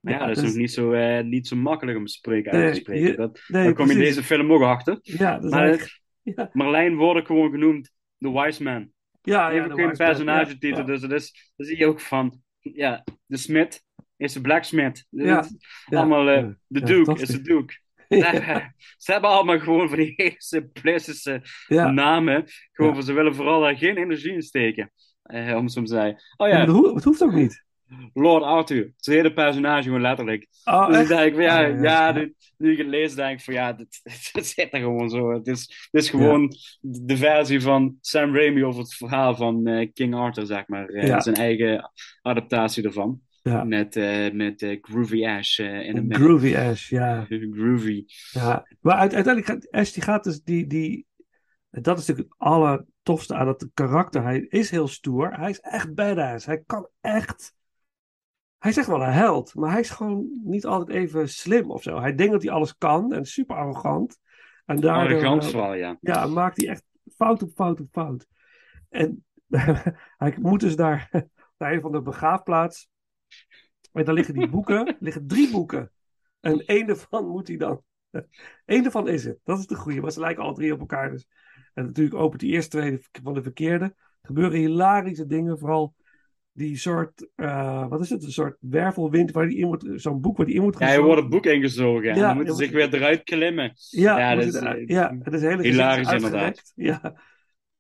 Maar ja, dat is dus- nog niet zo, eh, niet zo makkelijk om te spreken, uit te Nee, spreken. je- dat, nee, daar kom je in deze film ook achter. Ja, dat is Maar *laughs* ja, Marlijn wordt ook gewoon genoemd de wise man. ja, ook geen personagetitel, ja, dus dat, is, dat zie je ook van, ja, de smid is de blacksmith. Ja, allemaal, ja, de duke is de duke. *laughs* Ja, *laughs* Ze hebben allemaal gewoon van die hele simplistische ja. namen. Gewoon Ja. van, ze willen vooral daar geen energie in steken. Eh, om zo te zeggen. Oh Ja, ho- het hoeft ook niet. Lord Arthur. Zijn hele personage gewoon letterlijk. Oh, dus ik denk van, ja, ja, ja, dit- nu ik het lees, denk ik van, ja, dit, *laughs* dit zit er gewoon zo. Het is, het is gewoon de versie van Sam Raimi over het verhaal van eh, King Arthur, zeg maar. Eh, Ja. Zijn eigen adaptatie ervan. Ja. Met, eh, met eh, Groovy Ash eh, in de. Groovy Ash, ja. Groovy. ja. Maar uite- uiteindelijk gaat Ash, die gaat dus die, die... Dat is natuurlijk het allertofste aan het karakter. Hij is heel stoer. Hij is echt badass. Hij kan echt... Hij echt wel een held. Maar hij is gewoon niet altijd even slim of zo. Hij denkt dat hij alles kan. En is super arrogant. En daardoor... Arrogant eh, vooral, ja. Ja, maakt hij echt fout op fout op fout. En *laughs* hij moet dus daar *laughs* naar een van de begraafplaats. En daar liggen die boeken. Er *laughs* liggen drie boeken. En één daarvan moet hij dan. Eén daarvan is het. Dat is de goede. Maar ze lijken alle drie op elkaar. Dus. En natuurlijk opent die eerste twee van de verkeerde. Er gebeuren hilarische dingen. Vooral die soort. eh, wat is het? Een soort wervelwind waar die in moet. Zo'n boek waar die in moet Ja, hij wordt het boek ingezogen. en Ja, dan moeten je ze zich weer eruit klimmen. Ja, Ja, moet dat het- is, eh, ja, het is hele hilarisch inderdaad. Ja,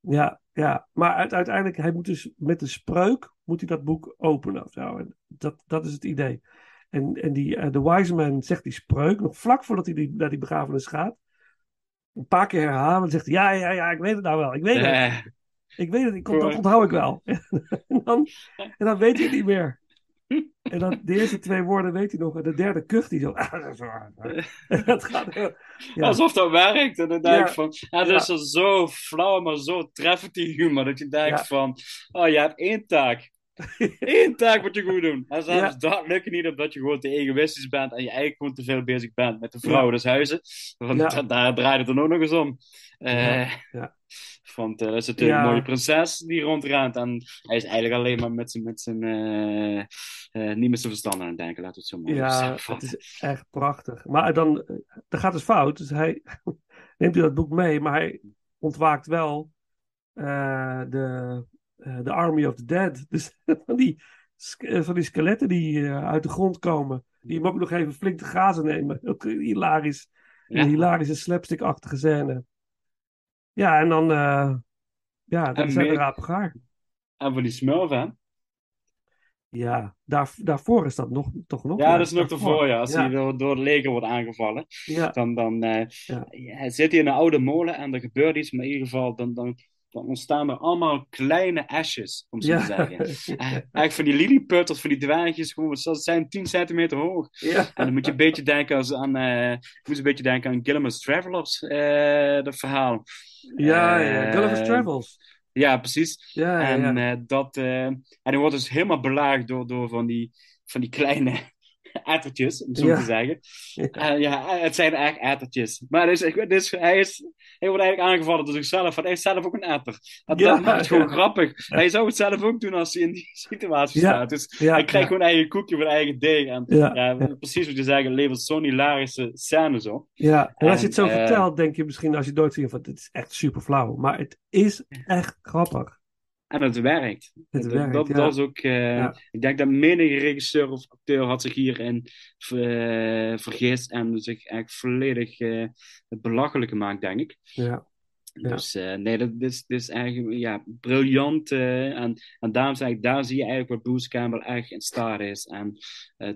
ja, ja. Maar uit- uiteindelijk, hij moet dus met een spreuk, moet hij dat boek openen of zo. En dat, dat is het idee. En, en die, eh, de wise man zegt die spreuk, nog vlak voordat hij die, naar die begrafenis gaat. Een paar keer herhalen en zegt hij, ja, ja, ja, ik weet het nou wel. Ik weet het. Ik weet het, ik, dat onthoud ik wel. *laughs* en, dan, en dan weet hij het niet meer. *laughs* En dan de eerste twee woorden weet hij nog. En de derde kucht hij zo. *laughs* En dat gaat, ja. Alsof dat werkt. En dan denk ik Ja. van, ja, dat is zo flauw, maar zo treffend die humor. Dat je denkt van, oh, je hebt één taak. *laughs* Eén taak moet je goed doen. En zelfs Ja. dat lukt niet omdat je gewoon te egoïstisch bent en je eigenlijk gewoon te veel bezig bent met de vrouwen des huizen. Want Ja. da- *laughs* daar draait het dan ook nog eens om. Ja, ja. Want eh, dat is natuurlijk Ja. een mooie prinses die rondrent. En hij is eigenlijk alleen maar met zijn, met zijn eh, niet met zijn verstand aan het denken. Laten we het zo maar Ja, het is echt prachtig. Maar dan, dan gaat het fout. Dus hij *laughs* neemt hij dat boek mee, maar hij ontwaakt wel de, eh, de Army of the Dead. Dus *laughs* van die, eh, van die skeletten die eh, uit de grond komen. Die hem ook nog even flink te grazen nemen. *laughs* Ook hilarisch. Ja. Een hilarische slapstick-achtige scène. Ja, en dan, eh, ja, dan En zijn we rapen gaar. En voor die smurf, hè? Ja, daar, daarvoor is dat nog, toch nog? Ja, dat is nog daarvoor. ja. Als Ja. hij door, door het leger wordt aangevallen, Ja, dan, dan eh, hij zit hij in een oude molen en er gebeurt iets, maar in ieder geval, dan, dan, dan ontstaan er allemaal kleine asjes, om zo ja. te zeggen. *laughs* Eh, Eigenlijk van die lilliputters, van die dwergjes, gewoon, ze zijn 10 centimeter hoog. ja. En dan moet je een beetje denken als aan, ik moest een beetje denken aan Gilliman's Travelers, eh dat verhaal. Ja, ja, Gulliver's Eh, Travels. Ja, precies. Ja, ja, En, ja. dat, en hij wordt dus helemaal belaagd door, door van, die, van die kleine *laughs* ettertjes, om zo Ja. te zeggen. Ja. Eh, ja, het zijn echt ettertjes. Maar dus, ik- dus, hij, is, hij wordt eigenlijk aangevallen door zichzelf, want hij is zelf ook een etter. Ja, dat maakt het gewoon *laughs* grappig. Hij zou het zelf ook doen als hij in die *laughs* situatie staat. Dus hij krijgt gewoon eigen koekje voor eigen deeg. En Ja, precies wat je zegt, het levert zo'n hilarische scène zo. Ja, en als je het zo eh, vertelt, denk je misschien als je het ziet van dit is echt super flauw. Maar het is echt grappig. En het werkt. Het dat, werkt, dat, ja. dat is ook, eh, Ja. Ik denk dat menige regisseur of acteur had zich hierin eh, vergist en zich eigenlijk volledig het belachelijk gemaakt, denk ik. Ja, Ja. Dus nee, dat is, dit is eigenlijk ja, briljant. en, en daarom zeg ik, daar zie je eigenlijk wat Bruce Campbell echt in staat is. En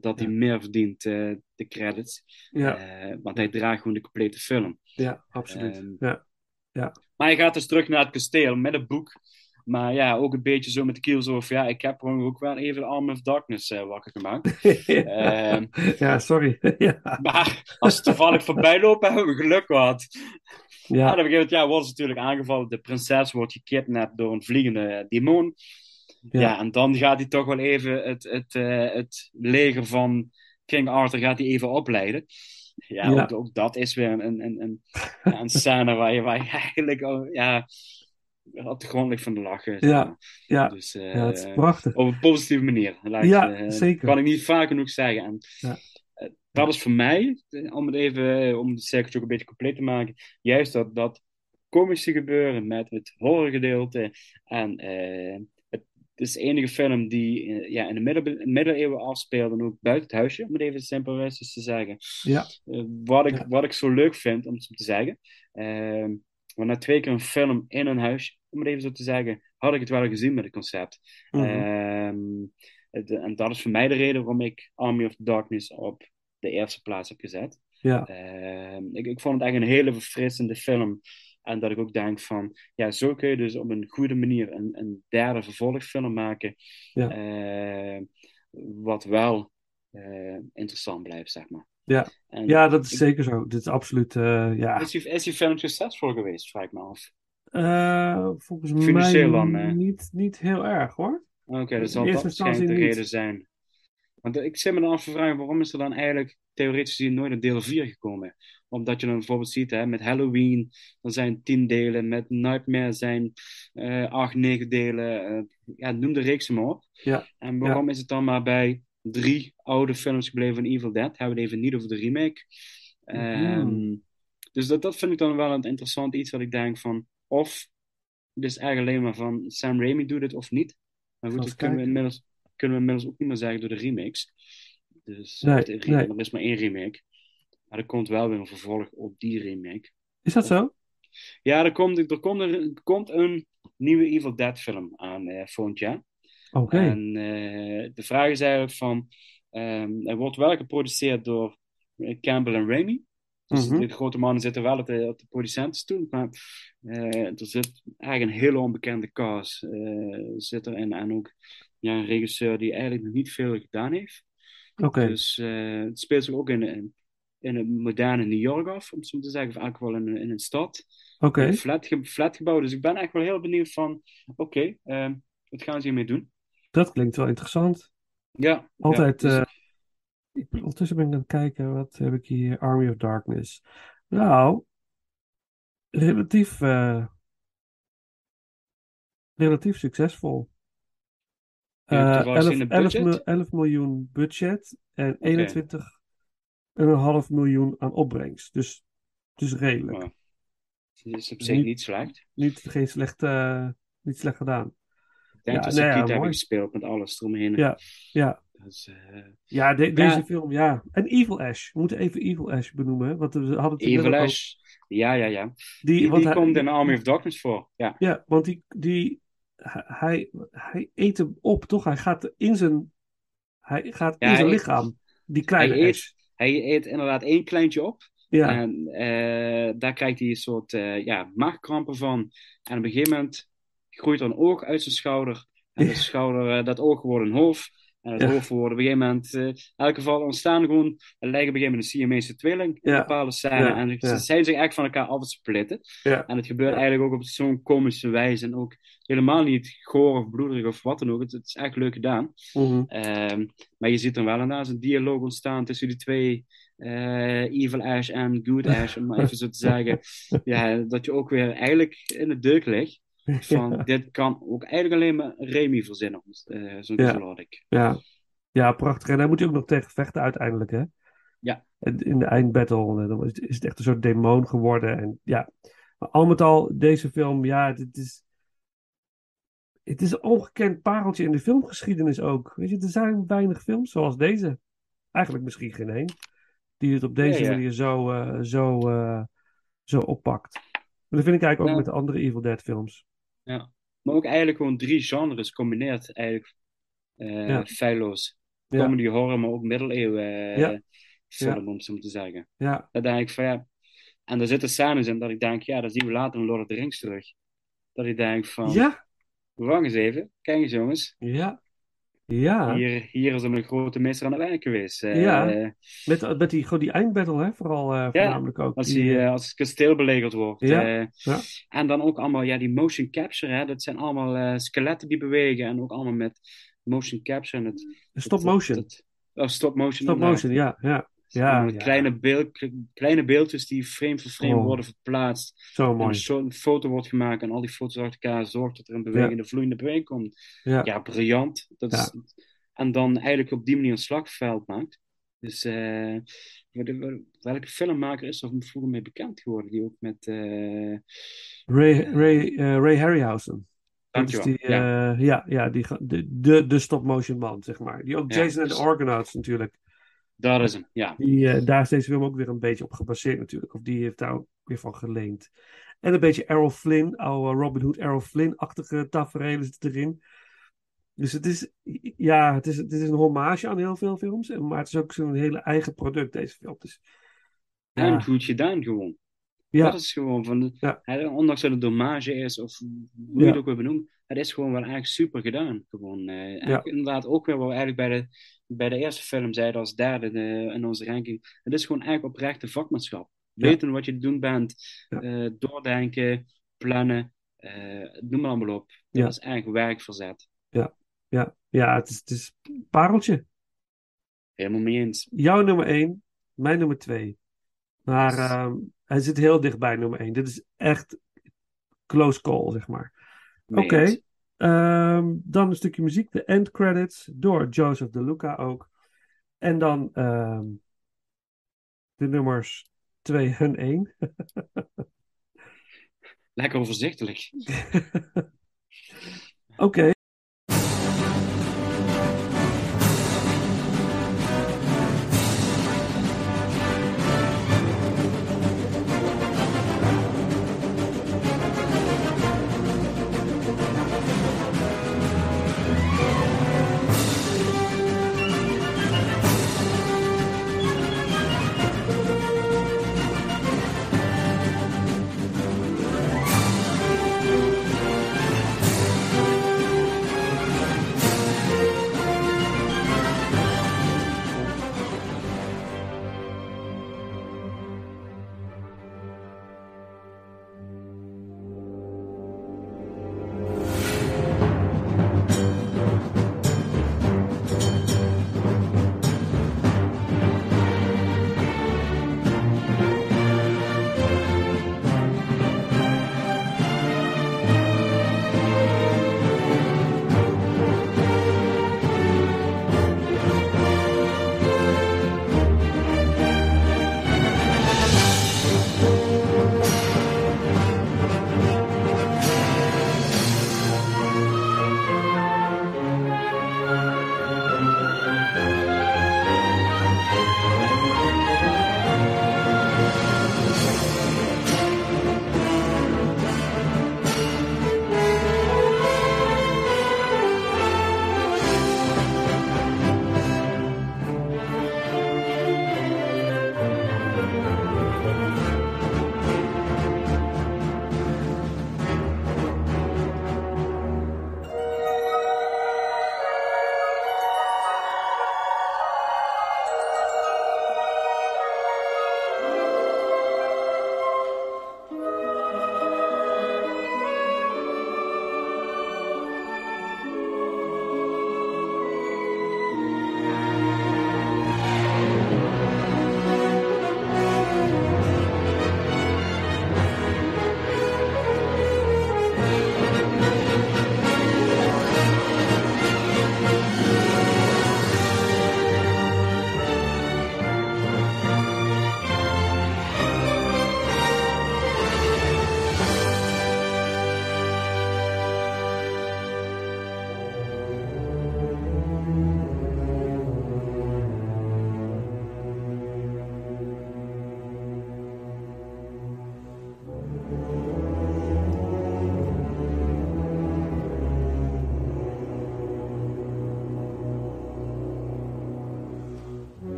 dat hij Ja. meer verdient, de credits. ja, want hij draagt gewoon de complete film. ja absoluut. ehm, ja. Ja. Maar hij gaat dus terug naar het kasteel met een boek. Maar ja, ook een beetje zo met de kiel zo van ja, ik heb gewoon ook wel even de Arm of Darkness eh, wakker gemaakt. *laughs* Ehm, ja, sorry. *laughs* ja. maar als ze toevallig voorbij lopen, hebben we geluk gehad. Ja. Ja. dan op een gegeven moment ja, wordt ze natuurlijk aangevallen. De prinses wordt gekidnapt door een vliegende eh, demon. Ja. Ja. en dan gaat hij toch wel even het, het, eh, het leger van King Arthur gaat hij even opleiden. Ja, Ja. Ook, ook dat is weer een, een, een, een, ja, een scène waar je, waar je *laughs* eigenlijk ja, de grond ligt van de lachen. Ja. Ja. Dus, eh, ja, het is prachtig. op een positieve manier. Ik, Ja, eh, zeker. Kan ik niet vaak genoeg zeggen. En, Ja. eh, dat is voor mij, eh, om het even, eh, om het cirkeltje ook een beetje compleet te maken, juist dat, dat komische gebeuren met het horrorgedeelte. En eh, het is de enige film die eh, ja, in de middel, middeleeuwen afspeelt en ook buiten het huisje, om het even simplistisch te zeggen. Ja. Eh, wat, ik, Ja. wat ik zo leuk vind, om het zo te zeggen. Ehm maar na twee keer een film in een huis, om het even zo te zeggen, had ik het wel gezien met het concept. Mhm. Ehm, het- en dat is voor mij de reden waarom ik Army of Darkness op de eerste plaats heb gezet. ja. Ehm, ik, ik vond het echt een hele verfrissende film. En dat ik ook denk van, ja, zo kun je dus op een goede manier een, een derde vervolgfilm maken. Ja. eh, wat wel eh, interessant blijft, zeg maar. Ja. En ja, dat is ik- zeker zo. Dit is absoluut, eh, ja. Is die, is die film succesvol geweest, vraag ik me af. Eh, volgens Financieel mij dan, niet, niet heel erg hoor. Oké, dat zal dat waarschijnlijk de reden zijn. Want ik zit me dan af te vragen, waarom is er dan eigenlijk theoretisch gezien nooit een deel 4 gekomen? Omdat je dan bijvoorbeeld ziet, hè, met Halloween, dan zijn tien delen, met Nightmare zijn eh acht, negen delen. ja, noem de reeks maar op. Ja, En waarom is het dan maar bij drie oude films gebleven van Evil Dead? Hebben we het even niet over de remake. Ehm, Mhm. dus dat, dat vind ik dan wel een interessant iets wat ik denk van, of het is eigenlijk alleen maar van Sam Raimi doet het of niet. Maar goed, dat kunnen we, inmiddels, kunnen we inmiddels ook niet meer zeggen door de remakes. Dus Nee, of de re- nee. er is maar één remake. Maar er komt wel weer een vervolg op die remake. Is dat zo? Ja, er komt, er komt, er, er komt een nieuwe Evil Dead film aan eh, volgend jaar. Oké. En eh, de vraag is eigenlijk van, ehm er wordt wel geproduceerd door Campbell en Raimi. Dus Mhm. de grote mannen zitten wel op de, op de producentenstoel, maar eh, er zit eigenlijk een hele onbekende cast eh, zit erin. En ook ja, een regisseur die eigenlijk nog niet veel gedaan heeft. Dus het speelt zich ook in, in, in het moderne New York af, om het zo te zeggen. Of eigenlijk wel in, in een stad. Oké. Een flat, flatgebouw. Dus ik ben eigenlijk wel heel benieuwd van, oké, ehm, wat gaan ze hiermee doen? Dat klinkt wel interessant. Ja, Altijd. ja, dus- eh, ik ondertussen ben ik aan het kijken. Wat heb ik hier? Army of Darkness. Nou, relatief. eh, relatief succesvol. Toevallig 11, in de 11, budget? mil- 11 miljoen budget en 21,5 miljoen aan opbrengst. Dus, dus redelijk. Wow. Het is op Dus zich niet- niet slecht. Niet, geen slecht, niet slecht gedaan. Ja, nou ja, mooi. gespeeld met alles eromheen. Ja, ja. Dus, Ja, de- deze Ja. film, ja. En Evil Ash. We moeten even Evil Ash benoemen. hè, Want we hadden het Evil Ash. Ja, ja, ja. Die, Die, want die hij- komt in Army of Darkness voor. Ja, Ja, want die, die, hij, hij eet hem op, toch? Hij gaat in zijn, hij gaat Ja, in zijn lichaam. Die hij kleine Ash. eet, hij eet inderdaad één kleintje op. Ja, En eh, daar krijgt hij een soort eh, ja, maagkrampen van. En op een gegeven moment groeit er een oog uit zijn schouder. En de schouder, eh, dat oog wordt een hoofd. En het Ja. hoofd wordt op een gegeven moment... eh, in elk geval ontstaan gewoon... Het lijkt op een gegeven moment een Siamese tweeling in Ja. bepaalde scènes. Ja, En ze zijn zich echt van elkaar af te splitten. En het gebeurt eigenlijk ook op zo'n komische wijze. En ook helemaal niet goor of bloederig of wat dan ook. Het, het is echt leuk gedaan. mhm. Ehm, maar je ziet dan wel inderdaad een dialoog ontstaan tussen die twee eh, Evil Ash en Good Ash, om maar even zo te *laughs* zeggen. Ja, dat je ook weer eigenlijk in de deuk ligt. Van *laughs* ja, dit kan ook eigenlijk alleen maar Remy verzinnen. eh Zo'n Ja. ik. ja. Ja, prachtig. En daar moet hij ook nog tegen vechten uiteindelijk, hè? Ja. En In de eindbattle, eh, dan is het echt een soort demon geworden. En ja, maar al met al, deze film, ja, het is... Het is een ongekend pareltje in de filmgeschiedenis ook. Weet je, er zijn weinig films zoals deze. Eigenlijk misschien geen één. Die het op deze Ja, ja. manier zo, eh, zo, zo oppakt. Maar dat vind ik eigenlijk ook Ja. met de andere Evil Dead films. Maar ook eigenlijk gewoon drie genres combineert. Eigenlijk eh Ja. feilloos. Ja. Comedy, horror, maar ook middeleeuwen eh, Ja. film, om het zo te zeggen. Ja, Dat denk ik van ja, En er zitten scènes in dat ik denk, ja, dat zien we later in Lord of the Rings terug. Dat ik denk van, Ja, wacht eens even, kijk eens jongens. ja, ja. Hier, hier is een grote meester aan het werk geweest. Eh, Ja. Met, met die, gewoon die eindbattle, hè? Vooral eh, voornamelijk ook. Als, Die, eh, eh, als het kasteel belegerd wordt. Ja, eh. ja. En dan ook allemaal, ja, die motion capture, hè, dat zijn allemaal eh, skeletten die bewegen. En ook allemaal met motion capture. En het, stop motion. het- oh, stop motion. Stop motion, ja, ja. Ja, ja. Kleine, beeld, kleine beeldjes die frame voor frame Oh. worden verplaatst. Zo En mooi. een soort foto wordt gemaakt en al die foto's achter elkaar zorgt dat er een bewegende, vloeiende beweging komt. Ja. Ja, briljant. Dat is, En dan eigenlijk op die manier een slagveld maakt. Dus eh, wat- welke filmmaker is er vroeger mee bekend geworden? Die ook met... eh, Ray, Ray, eh, Ray Harryhausen. Dankjewel. die, ja. ja. ja, ja die, de, de, de stop-motion man, zeg maar. Die ook Ja, Jason and dus- the Argonauts natuurlijk. Dat is hem, ja. Die, eh, daar is deze film ook weer een beetje op gebaseerd natuurlijk. Of die heeft daar ook weer van geleend. En een beetje Errol Flynn, oude Robin Hood Errol Flynn-achtige tafereelen zitten erin. Dus het is, ja, het is, het is een hommage aan heel veel films. en- Maar het is ook zo'n hele eigen product, deze film. Dus, En ja, goed gedaan gewoon. ja, Dat is gewoon van... de- Ja. hè, ondanks dat het dommage is, of hoe je Ja. het ook wil benoemen. Het is gewoon wel eigenlijk super gedaan. Gewoon, eh, eigenlijk Inderdaad ook weer wat we eigenlijk bij de, bij de eerste film zeiden als derde in onze ranking. Het is gewoon eigenlijk oprechte vakmanschap. Ja. Weten wat je te doen bent. Ja. eh, doordenken. Plannen. eh, noem maar allemaal op. Dat Ja. is eigenlijk werkverzet. ja, ja het, is, het is een pareltje. Helemaal mee eens. Jouw nummer 1, mijn nummer 2. Maar ehm, hij zit heel dichtbij nummer 1. Dit is echt close call, zeg maar. Oké. Ehm, dan een stukje muziek. De end credits door Joseph De Luca ook. En dan ehm, de nummers 2 en 1. Lekker overzichtelijk. *laughs* Oké.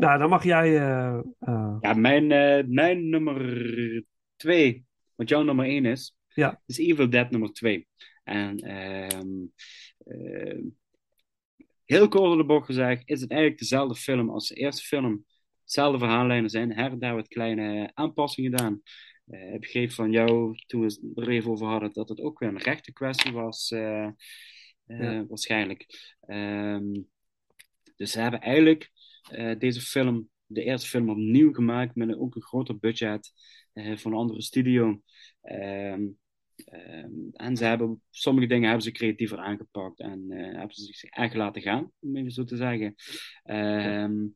Nou, dan mag jij. eh, eh, Ja, mijn, eh, mijn nummer twee, wat jouw nummer één is, Ja. is Evil Dead nummer twee. En ehm, eh, heel kort door de bocht gezegd, is het eigenlijk dezelfde film als de eerste film. Hetzelfde verhaallijnen zijn, her en daar wat kleine aanpassingen gedaan. Eh, ik begreep van jou, toen we het er even over hadden, dat het ook weer een rechte kwestie was, Ja. waarschijnlijk. Ehm, dus ze hebben eigenlijk eh, deze film, de eerste film, opnieuw gemaakt met ook een groter budget eh, van een andere studio. Ehm, ehm, en ze hebben, sommige dingen hebben ze creatiever aangepakt en eh, hebben ze zich echt laten gaan, om even zo te zeggen. Ehm,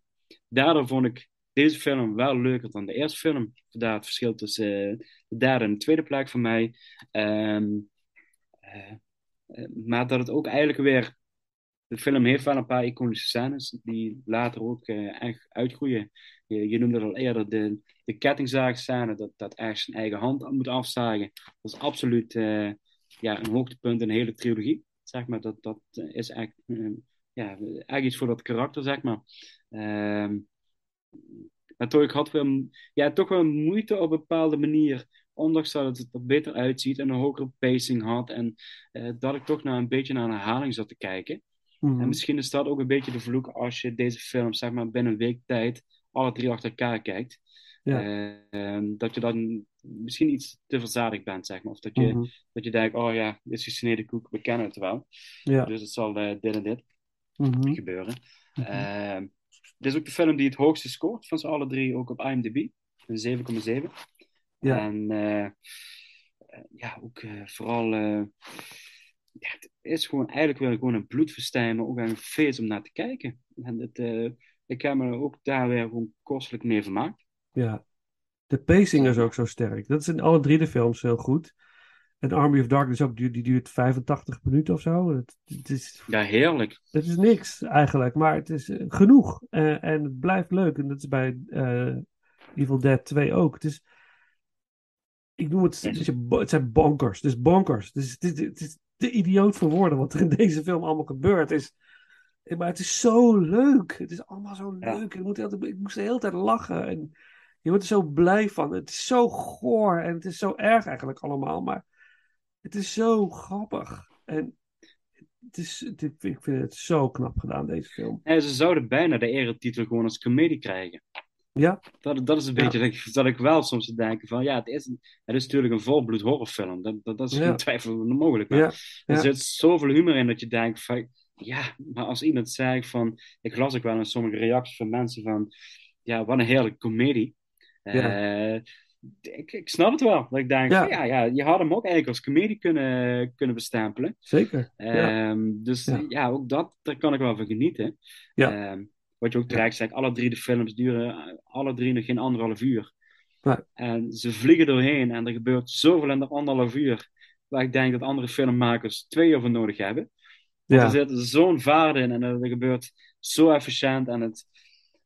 daardoor vond ik deze film wel leuker dan de eerste film. Vandaar het verschil tussen de derde en de tweede plek voor mij. Maar dat het ook eigenlijk weer. De film heeft wel een paar iconische scènes die later ook eh, echt uitgroeien. Je, noemde het al eerder, de, de kettingzaagscène, dat, dat Ash zijn eigen hand moet afzagen. Dat is absoluut eh, ja, een hoogtepunt in de hele trilogie. Zeg maar, dat, dat is echt, eh, ja, echt iets voor dat karakter, zeg maar. Ehm, maar toch, ik had wel, ja, toch wel moeite op een bepaalde manier, ondanks dat het er beter uitziet en een hogere pacing had. En dat ik toch naar een beetje naar een herhaling zat te kijken. Mhm. En misschien is dat ook een beetje de vloek als je deze film, zeg maar, binnen een week tijd alle drie achter elkaar kijkt. Ja. Eh, ehm, dat je dan misschien iets te verzadigd bent, zeg maar. Of dat je, Mhm. dat je denkt, oh ja, dit is gesneden koek, we kennen het wel. Ja. Dus het zal eh, dit en dit Mhm. gebeuren. Mhm. Ehm, dit is ook de film die het hoogste scoort van z'n alle drie, ook op IMDb. Een 7,7. Ja. En eh, eh, ja, ook vooral... ja, het is gewoon eigenlijk weer gewoon een bloedverstijn, maar ook een feest om naar te kijken. En het, eh, ik heb me ook daar weer gewoon kostelijk mee vermaakt. Ja. De pacing is ook zo sterk. Dat is in alle drie de films heel goed. En Army of Darkness ook, die, die duurt 85 minuten of zo. Het, het is, Ja, heerlijk. het is niks eigenlijk, maar het is eh, genoeg. Eh, en het blijft leuk. En dat is bij Evil Dead 2 ook. Het is, ik noem het, het, zijn bonkers. Het is bonkers. Het is, het, is, het is te idioot voor woorden wat er in deze film allemaal gebeurt. Is, maar het is zo leuk. Het is allemaal zo Ja. leuk. Ik, moet altijd, ik moest de hele tijd lachen. En je wordt er zo blij van. Het is zo goor en het is zo erg eigenlijk allemaal. Maar het is zo grappig. En het is, het- ik vind het zo knap gedaan, deze film. En ze zouden bijna de eretitel gewoon als comedie krijgen. Ja, Dat, dat is een Ja. beetje dat ik, dat ik wel soms te denken van, ja, het is, het is natuurlijk een volbloed horrorfilm. Dat, dat, dat is Ja. geen twijfel mogelijk. Maar ja, er ja. zit zoveel humor in dat je denkt van, ja, maar als iemand zegt van, ik las ook wel in sommige reacties van mensen van, ja, wat een heerlijke comedie. Eh, ik, ik snap het wel. Dat ik denk, Ja. ja, ja, je had hem ook eigenlijk als comedie kunnen, kunnen bestempelen. zeker. Ja. Ehm, dus Ja. ja. ook dat, daar kan ik wel van genieten. Ja. Ehm, wat je ook terecht zegt, alle drie de films duren alle drie nog geen anderhalf uur. En ze vliegen doorheen en er gebeurt zoveel in de anderhalf uur. Waar ik denk dat andere filmmakers twee uur voor nodig hebben. Ja. er zit zo'n vaart in en er gebeurt zo efficiënt. En het,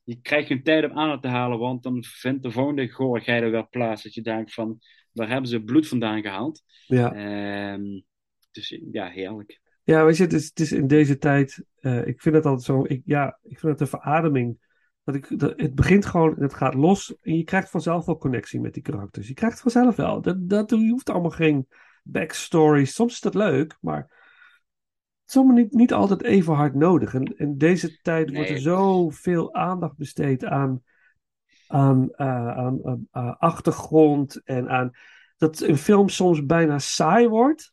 je krijgt geen tijd om aan te halen, want dan vindt de volgende gorigheid er wel plaats. Dat je denkt van, waar hebben ze bloed vandaan gehaald? ja. Ehm, dus ja, heerlijk. Ja, weet je, het is, het is in deze tijd. eh, ik vind het altijd zo. Ik, ja, ik vind het een verademing. Dat ik, dat, het begint gewoon, het gaat los. En je krijgt vanzelf wel connectie met die karakters. Je krijgt vanzelf wel. Dat, dat, je hoeft allemaal geen backstories. Soms is dat leuk, maar. Het is allemaal niet, niet altijd even hard nodig. En in deze tijd wordt er zoveel aandacht besteed aan, aan, eh, aan, aan achtergrond. En aan dat een film soms bijna saai wordt,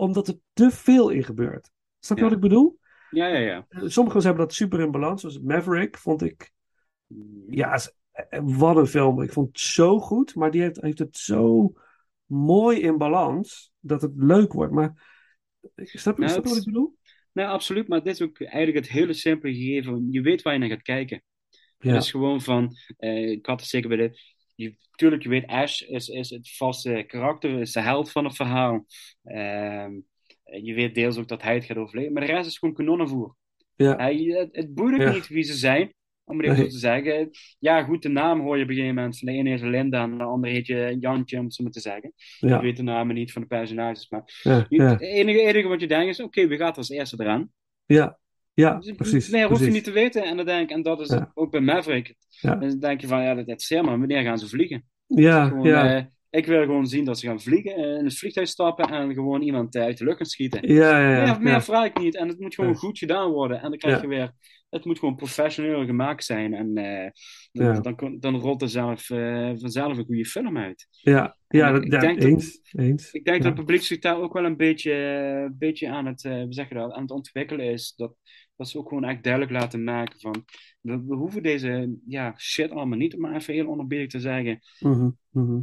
omdat er te veel in gebeurt. Snap je Ja. wat ik bedoel? Ja, ja, ja. Sommigen hebben dat super in balans, zoals Maverick vond ik. Ja, is- eh, wat een film. Ik vond het zo goed, maar die heeft, heeft het zo mooi in balans dat het leuk wordt. Maar snap je, Nou, snap je wat ik bedoel? Nee, absoluut. Maar dit is ook eigenlijk het hele simpele gegeven. Je weet waar je naar gaat kijken. Ja, Het is gewoon van, eh, ik had het zeker bij de. Je, tuurlijk, je weet, Ash is, is het vaste karakter, is de held van het verhaal. Ehm, je weet deels ook dat hij het gaat overleven, maar de rest is gewoon kanonnenvoer. ja, Hij, het, het boeit Ja. niet wie ze zijn, om het even Nee. te zeggen. Ja, goed, de naam hoor je op een gegeven moment. De ene heet Linda en de andere heet je Jantje, om het zo maar te zeggen. Ja, weet de namen niet van de personages, maar ja, je- het enige, enige wat je denkt is, oké, wie gaat als eerste eraan? ja, Ja, Dus precies. Meer hoef je niet te weten. En, dan denk, en dat is Ja. ook bij Maverick. Ja. Dan denk je van, ja, dat interesseert me. Wanneer gaan ze vliegen? Ja, Gewoon, ja. eh, ik wil gewoon zien dat ze gaan vliegen, eh, in het vliegtuig stappen en gewoon iemand eh, uit de lucht gaan schieten. Ja, ja, ja. meer vraag ik niet. En het moet gewoon goed gedaan worden. En dan krijg je weer... Het moet gewoon professioneel gemaakt zijn. En eh, dan, dan, dan rolt er zelf, eh, vanzelf een goede film uit. Ja, ja, dat, ik ja, denk dat- eens. eens. Ik denk Ja. dat het publiek zich daar ook wel een beetje, een beetje aan, het, eh, hoe zeg je dat, aan het ontwikkelen is. Dat, dat ze ook gewoon echt duidelijk laten maken van... We, we hoeven deze ja, shit allemaal niet, om maar even heel onerbiedig te zeggen. Mhm, mhm.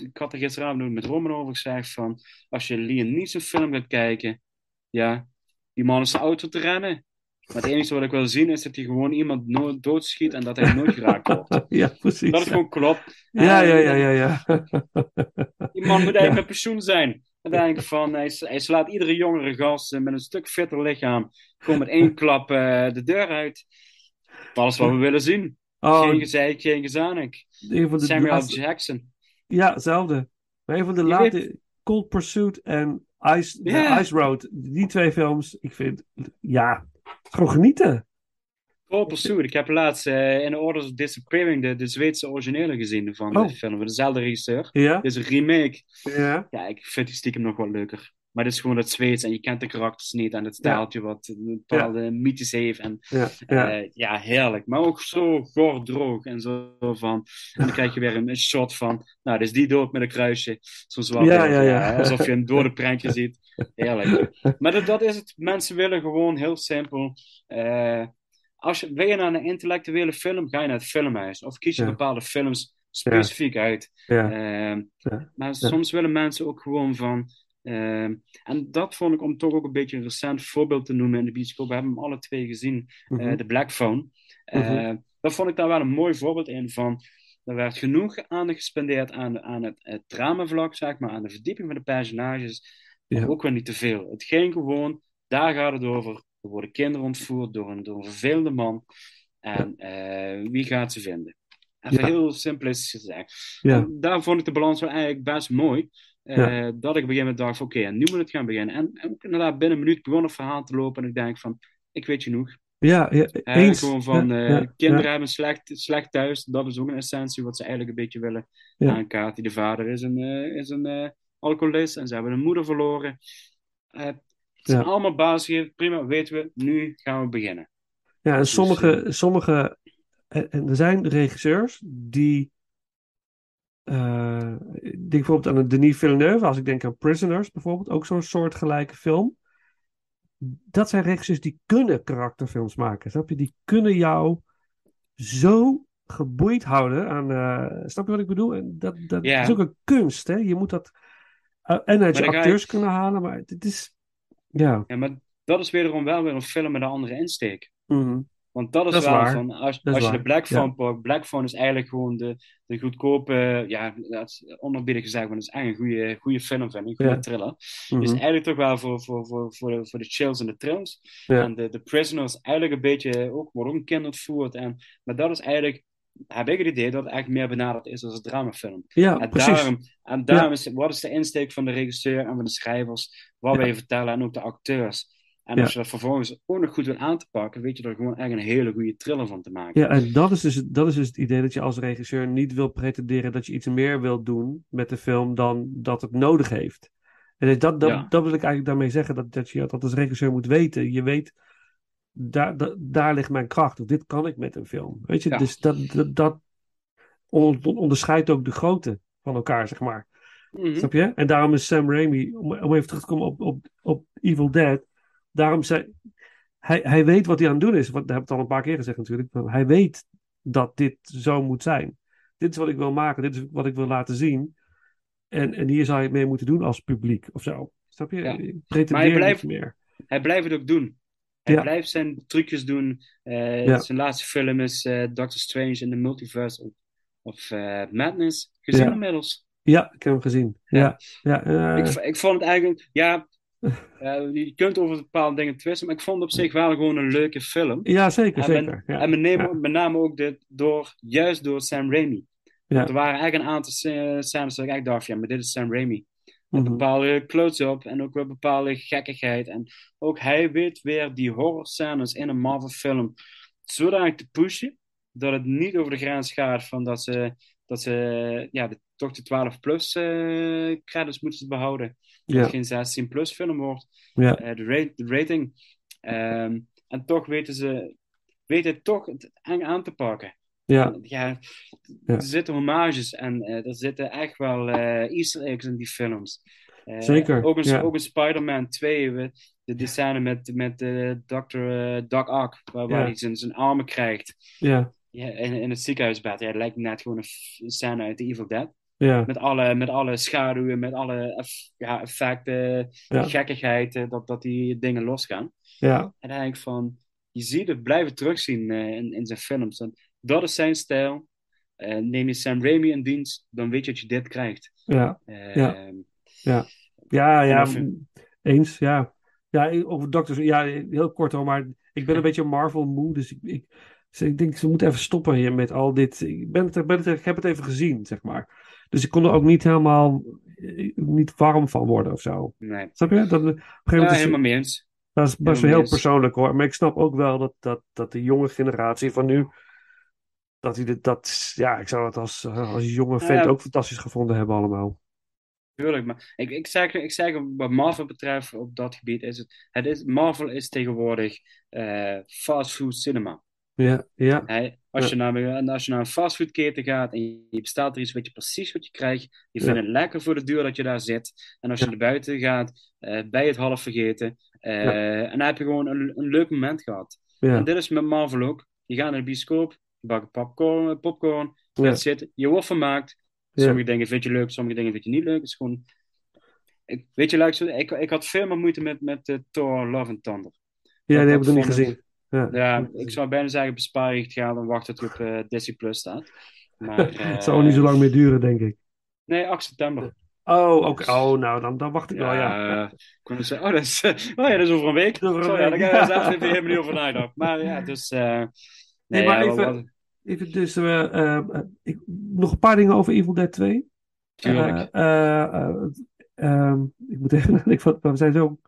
Ik had er gisteravond met Roman over gezegd van... Als je Liam Neeson film gaat kijken... Ja, die man is zijn auto te rennen. Maar het enige wat ik wil zien is dat hij gewoon iemand doodschiet en dat hij nooit geraakt wordt. *laughs* Ja, precies. Dat is gewoon klopt. Ja, ja, ja, ja, ja. Die man moet eigenlijk met pensioen zijn. Dan denk ik van, hij, slaat iedere jongere gast met een stuk fitter lichaam. Gewoon met één klap eh, de deur uit. Alles wat we willen zien. Oh, Geen gezeik, geen gezanik. Samuel laatste- Jackson. Ja, hetzelfde. Maar een van de Je late Cold Pursuit en Ice. Ice Road, die twee films, ik vind, ja, gewoon genieten. Pursuit. Ik heb laatst eh, in The Orders of Disappearing de, de Zweedse originele gezien van Oh. de film. Van dezelfde regisseur. Ja, Dit is een remake. ja, Ja, ik vind die stiekem nog wel leuker. Maar het is gewoon het Zweeds en je kent de karakters niet. En het stijltje wat een bepaalde mythes heeft. En ja, ja. heerlijk. Maar ook zo gordroog en zo van. En dan krijg je weer een, een shot van. Nou, dus die dood met een kruisje. Zo'n zwart Ja, ja, ja. Alsof je een dode prentje ziet. Heerlijk. Maar dat, dat is het. Mensen willen gewoon heel simpel. eh, als je, wil je naar een intellectuele film, ga je naar het filmhuis. Of kies je Ja. bepaalde films specifiek uit. ja. Ehm. Maar soms willen mensen ook gewoon van. Ehm, en dat vond ik om toch ook een beetje een recent voorbeeld te noemen in de bioscoop. We hebben hem alle twee gezien, eh, Mhm. de Black Phone. Eh, Mhm. Dat vond ik daar wel een mooi voorbeeld in van. Er werd genoeg aandacht gespendeerd aan, aan het, het dramavlak, zeg maar, aan de verdieping van de personages. Maar ook wel niet te veel. Het ging gewoon, daar gaat het over. Er worden kinderen ontvoerd door een, door een vervelende man. En eh, wie gaat ze vinden? Even Ja. heel simplistisch gezegd. Daar vond ik de balans wel eigenlijk best mooi. Eh, Ja. Dat ik op een gegeven moment dacht: oké, en nu moet het gaan beginnen. En, en inderdaad binnen een minuut begon het verhaal te lopen. En ik denk van: ik weet genoeg. Ja, ja, Eh, eens. gewoon van: Ja, eh, ja, kinderen hebben slecht, slecht thuis. Dat is ook een essentie wat ze eigenlijk een beetje willen Ja. aankaarten. De vader is een, is een alcoholist en ze hebben een moeder verloren. Het zijn allemaal basis. Prima, weten we. Nu gaan we beginnen. Ja, en Dus, sommige, sommige en er zijn regisseurs die, eh, ik denk bijvoorbeeld aan Denis Villeneuve, als ik denk aan Prisoners bijvoorbeeld, ook zo'n soortgelijke film. Dat zijn regisseurs die kunnen karakterfilms maken, snap je? Die kunnen jou zo geboeid houden aan, eh, snap je wat ik bedoel? En dat, dat is ook een kunst, hè? Je moet dat eh, en uit je acteurs kunnen halen, maar het is, ja. Ja, maar dat is wederom wel weer een film met een andere insteek. mhm. Want dat is, Dat is wel waar. van, als, als je de Black ja. Phone pakt, Black Phone is eigenlijk gewoon de, de goedkope, ja, onerbiedig gezegd, maar het is eigenlijk een goede, goede film, vind ik, een goede Ja. thriller. mhm. Dus eigenlijk toch wel voor, voor, voor, voor, de, voor de chills en de thrills. Ja. En de, de Prisoners eigenlijk een beetje, ook, wordt ook een kind ontvoerd. En, maar dat is eigenlijk, heb ik het idee dat het eigenlijk meer benaderd is als een dramafilm. Ja, En precies. daarom, en daarom is, wat is de insteek van de regisseur en van de schrijvers, wat Ja. wil je vertellen en ook de acteurs. En Ja. als je dat vervolgens ook nog goed wil aan te pakken, weet je er gewoon echt een hele goede thriller van te maken. Ja, en dat is, dus, dat is dus het idee dat je als regisseur niet wil pretenderen dat je iets meer wilt doen met de film dan dat het nodig heeft. En dat, dat, Ja. dat wil ik eigenlijk daarmee zeggen, dat, dat je dat als regisseur moet weten. Je weet, daar, daar, daar ligt mijn kracht, of dit kan ik met een film. Weet je, Ja. dus dat, dat, dat on- onderscheidt ook de grootte van elkaar, zeg maar. Mhm. Snap je? En daarom is Sam Raimi, om, om even terug te komen op, op, op Evil Dead, daarom zei hij, hij weet wat hij aan het doen is. Wat, dat heb ik al een paar keer gezegd natuurlijk. maar Hij weet dat dit zo moet zijn. Dit is wat ik wil maken, dit is wat ik wil laten zien. En, en hier zou je mee moeten doen als publiek of zo. Snap je? Ja. Pretendeer Maar hij blijft- niet meer. Hij blijft het ook doen. Hij Ja. blijft zijn trucjes doen. Eh, Ja. Zijn laatste film is eh, Doctor Strange in the Multiverse of, of eh, Madness. Gezien Ja. inmiddels. Ja, ik heb hem gezien. Ja, ja, Ik, ik vond het eigenlijk, ja, eh, je kunt over bepaalde dingen twisten, maar ik vond het op zich wel gewoon een leuke film. ja zeker, En, zeker. met, Ja. en met, name, met name ook dit door, juist door Sam Raimi. Ja. Er waren eigenlijk een aantal sc- scènes dat ik echt dacht, ja, maar dit is Sam Raimi. Mhm. bepaalde close-up en ook weer bepaalde gekkigheid. En ook hij weet weer die horrorscènes in een Marvel-film zodanig te pushen dat het niet over de grens gaat van dat ze, dat ze ja, de, toch de 12-plus eh credits moeten behouden. Dat het geen 16-plus film wordt. ja, Eh, de, de rating. Ehm, en toch weten ze weten toch het eng aan te pakken. ja, Ja, Ja. er zitten homages en eh, er zitten echt wel eh, easter eggs in die films. Zeker, Ook een, ja. ook een Spider-Man 2, we- de, de scène met, met Dr. Doc Ock, waar, waar Ja. hij zijn, zijn armen krijgt ja, ja, in, in het ziekenhuisbed. Ja, het lijkt net gewoon een scène uit The Evil Dead. Ja, Met alle, met alle schaduwen, met alle ja, effecten, Ja. gekkigheid, eh, dat, dat die dingen losgaan. ja, En dan denk ik van, je ziet het blijven terugzien eh, in, in zijn films. En dat is zijn stijl. Eh, neem je Sam Raimi in dienst, dan weet je dat je dit krijgt. ja. Ja. Ja, ja, of je- eens, ja. Ja, over Doctors, ja, heel kort hoor, maar ik ben een beetje Marvel moe, dus ik, ik, ik denk ze moeten even stoppen hier met al dit. Ik, ben het, ben het, ik heb het even gezien, zeg maar. Dus ik kon er ook niet helemaal eh, niet warm van worden of zo. Nee. Snap je? Dat, op een gegeven moment is, helemaal mee eens. dat is best wel heel persoonlijk hoor. Maar ik snap ook wel dat, dat, dat de jonge generatie van nu, dat die dit, dat, ja, ik zou het als, eh, als jonge vent Ja. ook fantastisch gevonden hebben allemaal. Tuurlijk, maar ik, ik, zeg, ik zeg wat Marvel betreft op dat gebied is het, het is, Marvel is tegenwoordig eh fastfood cinema. Ja, ja? Als, je naar, als je naar een fastfoodketen gaat en je, bestelt er iets, weet je precies wat je krijgt. Je vindt het lekker voor de duur dat je daar zit. En als je naar buiten gaat, eh je het half vergeten. Eh, En dan heb je gewoon een, een leuk moment gehad. ja, En dit is met Marvel ook. Je gaat naar de bioscoop, je bakt popcorn, popcorn je ja, gaat zitten, je wordt vermaakt. Sommige dingen vind je leuk, sommige dingen vind je niet leuk. Het is gewoon... Ik, weet je, ik, ik had veel meer moeite met, met eh, Thor Love and Thunder. ja, die heb ik nog niet gezien. Ja, Ja, ik zou bijna zeggen, bespaar je het geld en wacht tot het op eh, Disney Plus staat. Maar, *laughs* Het zal niet zo lang meer duren, denk ik. Nee, 8 september. Oh, oké. Oh, nou, dan, dan wacht ik wel, ja. Ja, ik kon het zeggen, oh, dat is, *laughs* oh ja, dat is over een week. Over een Sorry, ja, week. daar ga je *laughs* zelf even helemaal niet over nadenken. Maar ja, dus... eh, Nee, maar ja, even- wat- Even dus, eh, eh, eh, ik, nog een paar dingen over Evil Dead 2. Tuurlijk. Eh, eh, eh, ehm, ik moet even nadenken, we zijn zo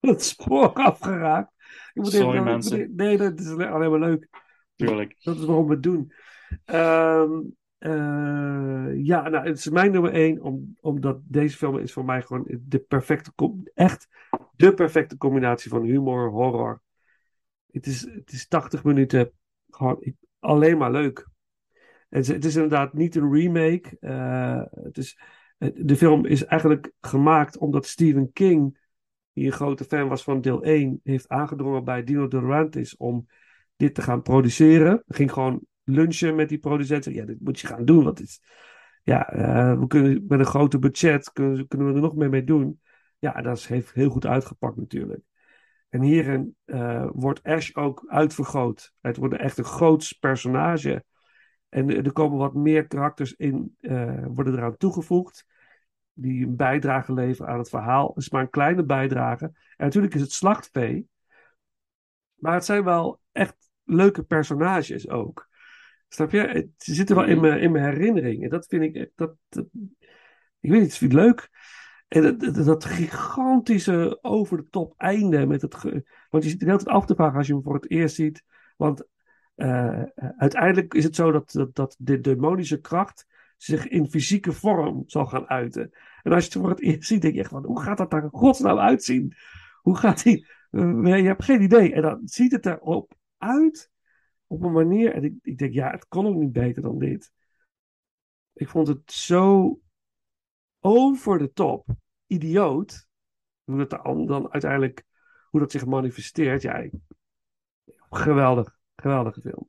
van het spoor afgeraakt. Moet Sorry, even, mensen. Nee, dat is alleen maar leuk. tuurlijk. Dat is waarom we het doen. Ehm, eh, ja, nou, het is mijn nummer één, om, omdat deze film is voor mij gewoon de perfecte, echt de perfecte combinatie van humor, horror. Het is, het is 80 minuten gewoon ik- alleen maar leuk. Het is, het is inderdaad niet een remake. eh, het is, de film is eigenlijk gemaakt omdat Stephen King, die een grote fan was van deel 1, heeft aangedrongen bij Dino De Laurentiis om dit te gaan produceren. Ging gewoon lunchen met die producent. Zei, Ja, dit moet je gaan doen. Want is, ja, eh, we kunnen met een groter budget kunnen, we er nog meer mee doen. Ja, dat heeft heel goed uitgepakt natuurlijk. En hierin eh, wordt Ash ook uitvergroot. Het wordt echt een groots personage. En er komen wat meer karakters in, eh, worden eraan toegevoegd. Die een bijdrage leveren aan het verhaal. Het is maar een kleine bijdrage. En natuurlijk is het slachtvee. Maar het zijn wel echt leuke personages ook. Snap je? Het ze zitten wel in mijn, in mijn herinnering. En dat vind ik. Dat, dat- ik weet niet, ik vind het leuk. En dat, dat, dat gigantische over de top einde. Met het ge- want je zit er altijd af te vragen als je hem voor het eerst ziet. Want eh, uiteindelijk is het zo dat, dat, dat de demonische kracht zich in fysieke vorm zal gaan uiten. En als je het voor het eerst ziet, denk je echt van, hoe gaat dat daar godsnaam uitzien? Hoe gaat die... eh, je hebt geen idee. En dan ziet het erop uit op een manier... En ik, ik denk, ja, het kon ook niet beter dan dit. Ik vond het zo over de top, idioot, hoe dat dan, uiteindelijk, hoe dat zich manifesteert. Ja, geweldig, geweldige film.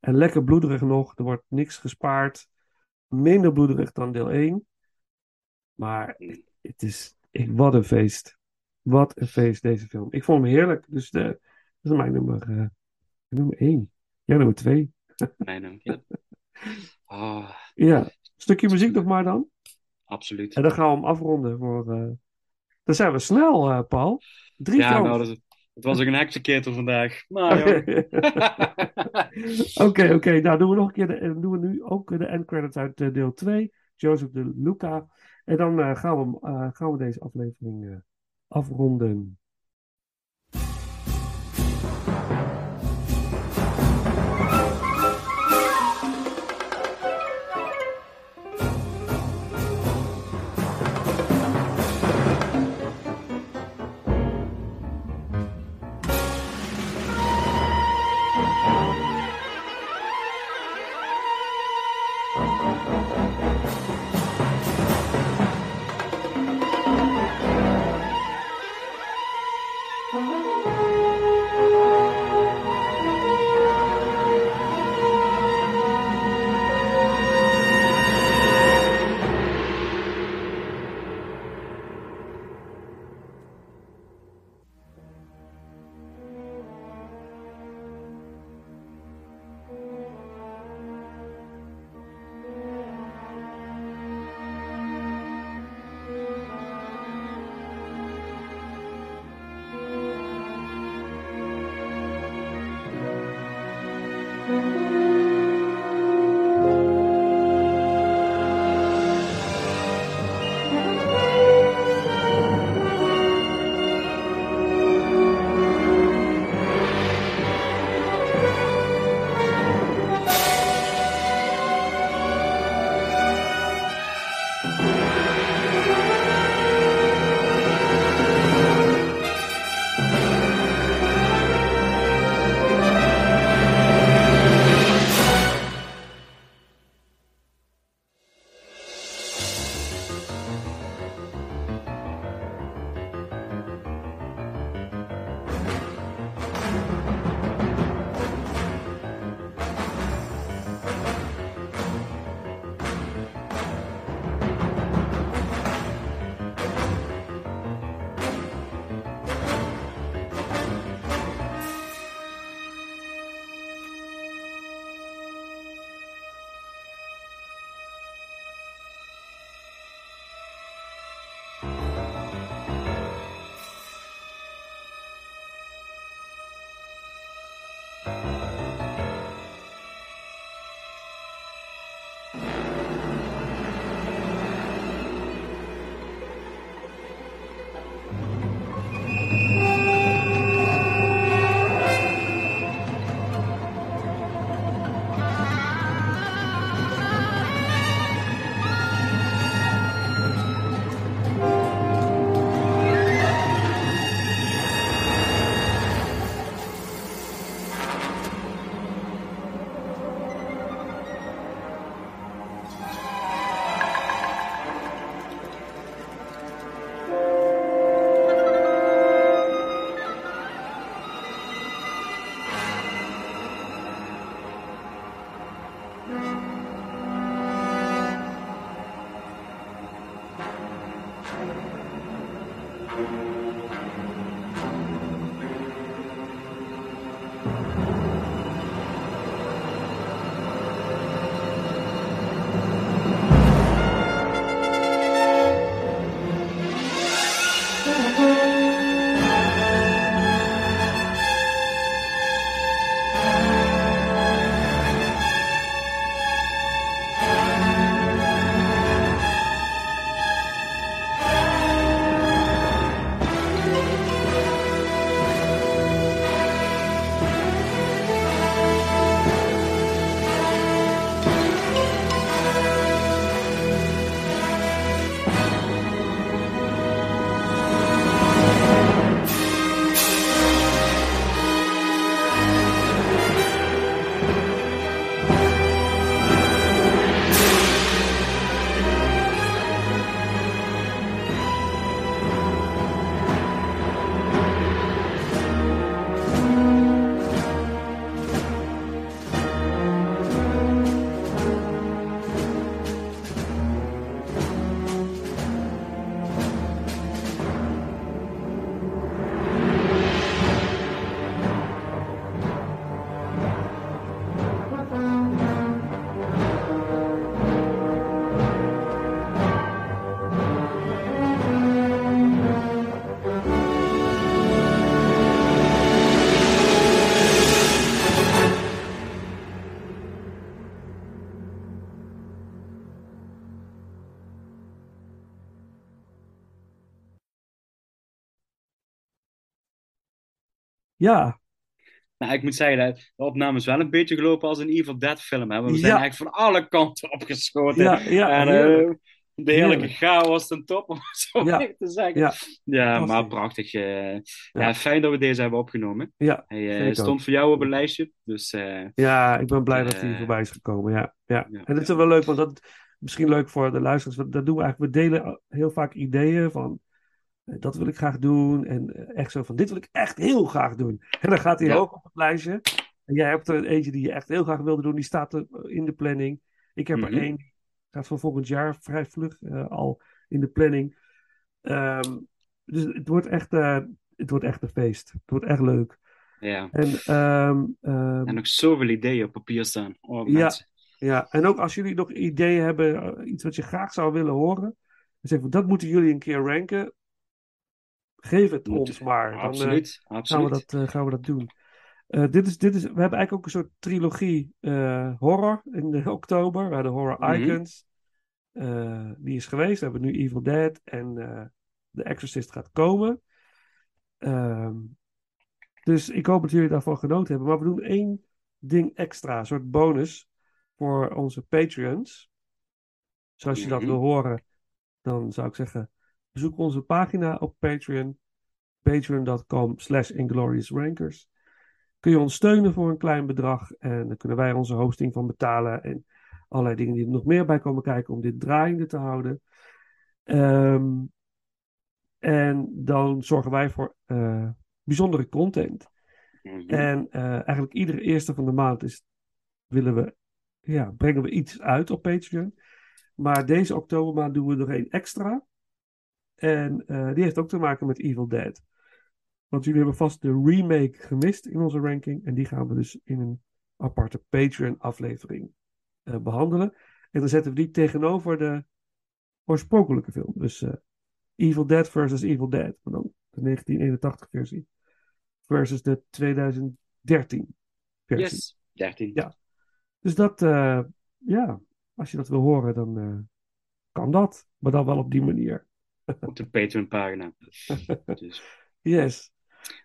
En lekker bloederig nog, er wordt niks gespaard. Minder bloederig dan deel 1. Maar het- is, ik, wat een feest. Wat een feest deze film. Ik vond hem heerlijk, dus de, dat is mijn nummer, eh, nummer 1. Ja, nummer 2. Mijn naam, ja. Oh, Ja, stukje muziek nog maar dan. absoluut. En dan gaan we hem afronden voor... eh, Dan zijn we snel, eh, Paul. Drie Ja, films. nou, dat, het was ook een heksenketel vandaag. Maar. *laughs* Oké, oké. Nou, doen we nog een keer de, en doen we nu ook de end credits uit eh, deel 2. Joseph de Luca. En dan eh, gaan, we, eh, gaan we deze aflevering eh, afronden. Ja, Nou, ik moet zeggen dat de opname is wel een beetje gelopen als een Evil Dead film. Hè? We zijn Ja. eigenlijk van alle kanten *laughs* opgeschoten. ja, ja. en, eh, de heerlijke Heerlijk. chaos ten top, *laughs* om het zo Ja. maar te zeggen. Ja, Ja, maar prachtig. eh, ja. Ja. fijn dat we deze hebben opgenomen. ja. Hij eh, stond voor jou op een lijstje. Dus Ja, ik ben blij dat hij voorbij is gekomen. Ja, ja. en dat is wel leuk, want dat misschien leuk voor de luisteraars. Dat doen we eigenlijk. We delen heel vaak ideeën van dat wil ik graag doen. En eh, echt zo van dit wil ik echt heel graag doen. En dan gaat hij Ja. hoog op het lijstje. En jij hebt er eentje die je echt heel graag wilde doen. Die staat er in de planning. Ik heb Mhm. er één. Die gaat van volgend jaar vrij vlug eh, al in de planning. Ehm, dus het wordt echt, eh, het wordt echt een feest. Het wordt echt leuk. ja. En ehm, ehm, En nog zoveel ideeën op papier staan. Oh, Ja. mensen. Ja, en ook als jullie nog ideeën hebben, eh, iets wat je graag zou willen horen, dan zeg ik, dat moeten jullie een keer ranken. Geef het Moet- ons maar. Dan eh, Absoluut. gaan, we absoluut. dat, eh, gaan we dat doen. Eh, dit is, dit is, we hebben eigenlijk ook een soort trilogie horror in de oktober. We hadden Horror Mhm. Icons. Die is geweest. We hebben nu Evil Dead en The Exorcist gaat komen. Ehm, dus ik hoop dat jullie daarvan genoten hebben. Maar we doen één ding extra, een soort bonus voor onze Patreons. Dus als je dat Mhm. wil horen, dan zou ik zeggen, bezoek onze pagina op Patreon. Patreon.com slash ingloriousrankers. Kun je ons steunen voor een klein bedrag. En dan kunnen wij onze hosting van betalen. En allerlei dingen die er nog meer bij komen kijken om dit draaiende te houden. Ehm, en dan zorgen wij voor eh, bijzondere content. Mhm. En eh, eigenlijk iedere eerste van de maand is, willen we, ja, brengen we iets uit op Patreon. Maar deze oktobermaand doen we er één extra. En eh, die heeft ook te maken met Evil Dead. Want jullie hebben vast de remake gemist in onze ranking. En die gaan we dus in een aparte Patreon-aflevering eh, behandelen. En dan zetten we die tegenover de oorspronkelijke film. Dus eh, Evil Dead versus Evil Dead. Maar dan de 1981-versie. Versus de 2013-versie. Yes. 13. Ja. Dus dat, ja, als je dat wil horen, dan kan dat. Maar dan wel op die manier. Op de Patreon-pagina. *laughs* dus. Yes.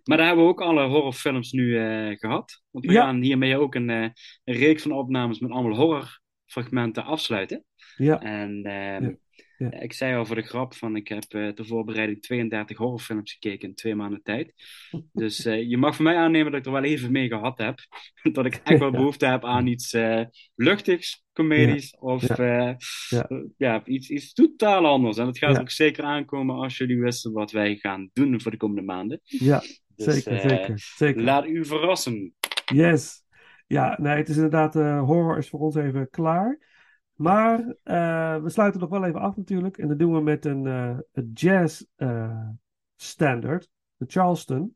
Maar daar hebben we ook alle horrorfilms nu eh, gehad. Want we Ja. gaan hiermee ook een, eh, een reeks van opnames met allemaal horrorfragmenten afsluiten. Ja, En ehm, Ja, ja. ik zei al voor de grap van ik heb eh ter voorbereiding 32 horrorfilms gekeken in twee maanden tijd. Dus *laughs* eh, je mag van mij aannemen dat ik er wel even mee gehad heb. *laughs* dat ik echt wel behoefte heb aan iets eh, luchtigs, comedisch of Ja. eh, Ja. eh, ja, iets, iets totaal anders. En dat gaat ook zeker aankomen als jullie wisten wat wij gaan doen voor de komende maanden. ja Dus, zeker, eh, zeker, zeker. Laat u verrassen. Yes. Ja, nee, het is inderdaad, eh, horror is voor ons even klaar. Maar eh, we sluiten nog wel even af natuurlijk. En dat doen we met een, eh, een jazz eh, standard, de Charleston.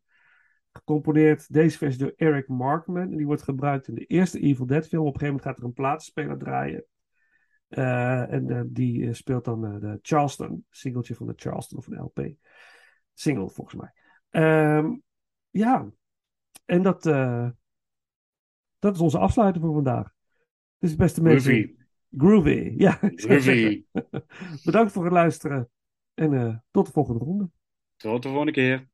Gecomponeerd deze versie door Eric Markman. En die wordt gebruikt in de eerste Evil Dead film. Op een gegeven moment gaat er een platenspeler draaien. En die speelt dan de Charleston, singeltje van de Charleston of een LP. Single volgens mij. Ehm, ja, en dat, dat is onze afsluiting voor vandaag. Dus beste mensen. Groovy, ja. Groovy. *laughs* Bedankt voor het luisteren. En eh, tot de volgende ronde. Tot de volgende keer.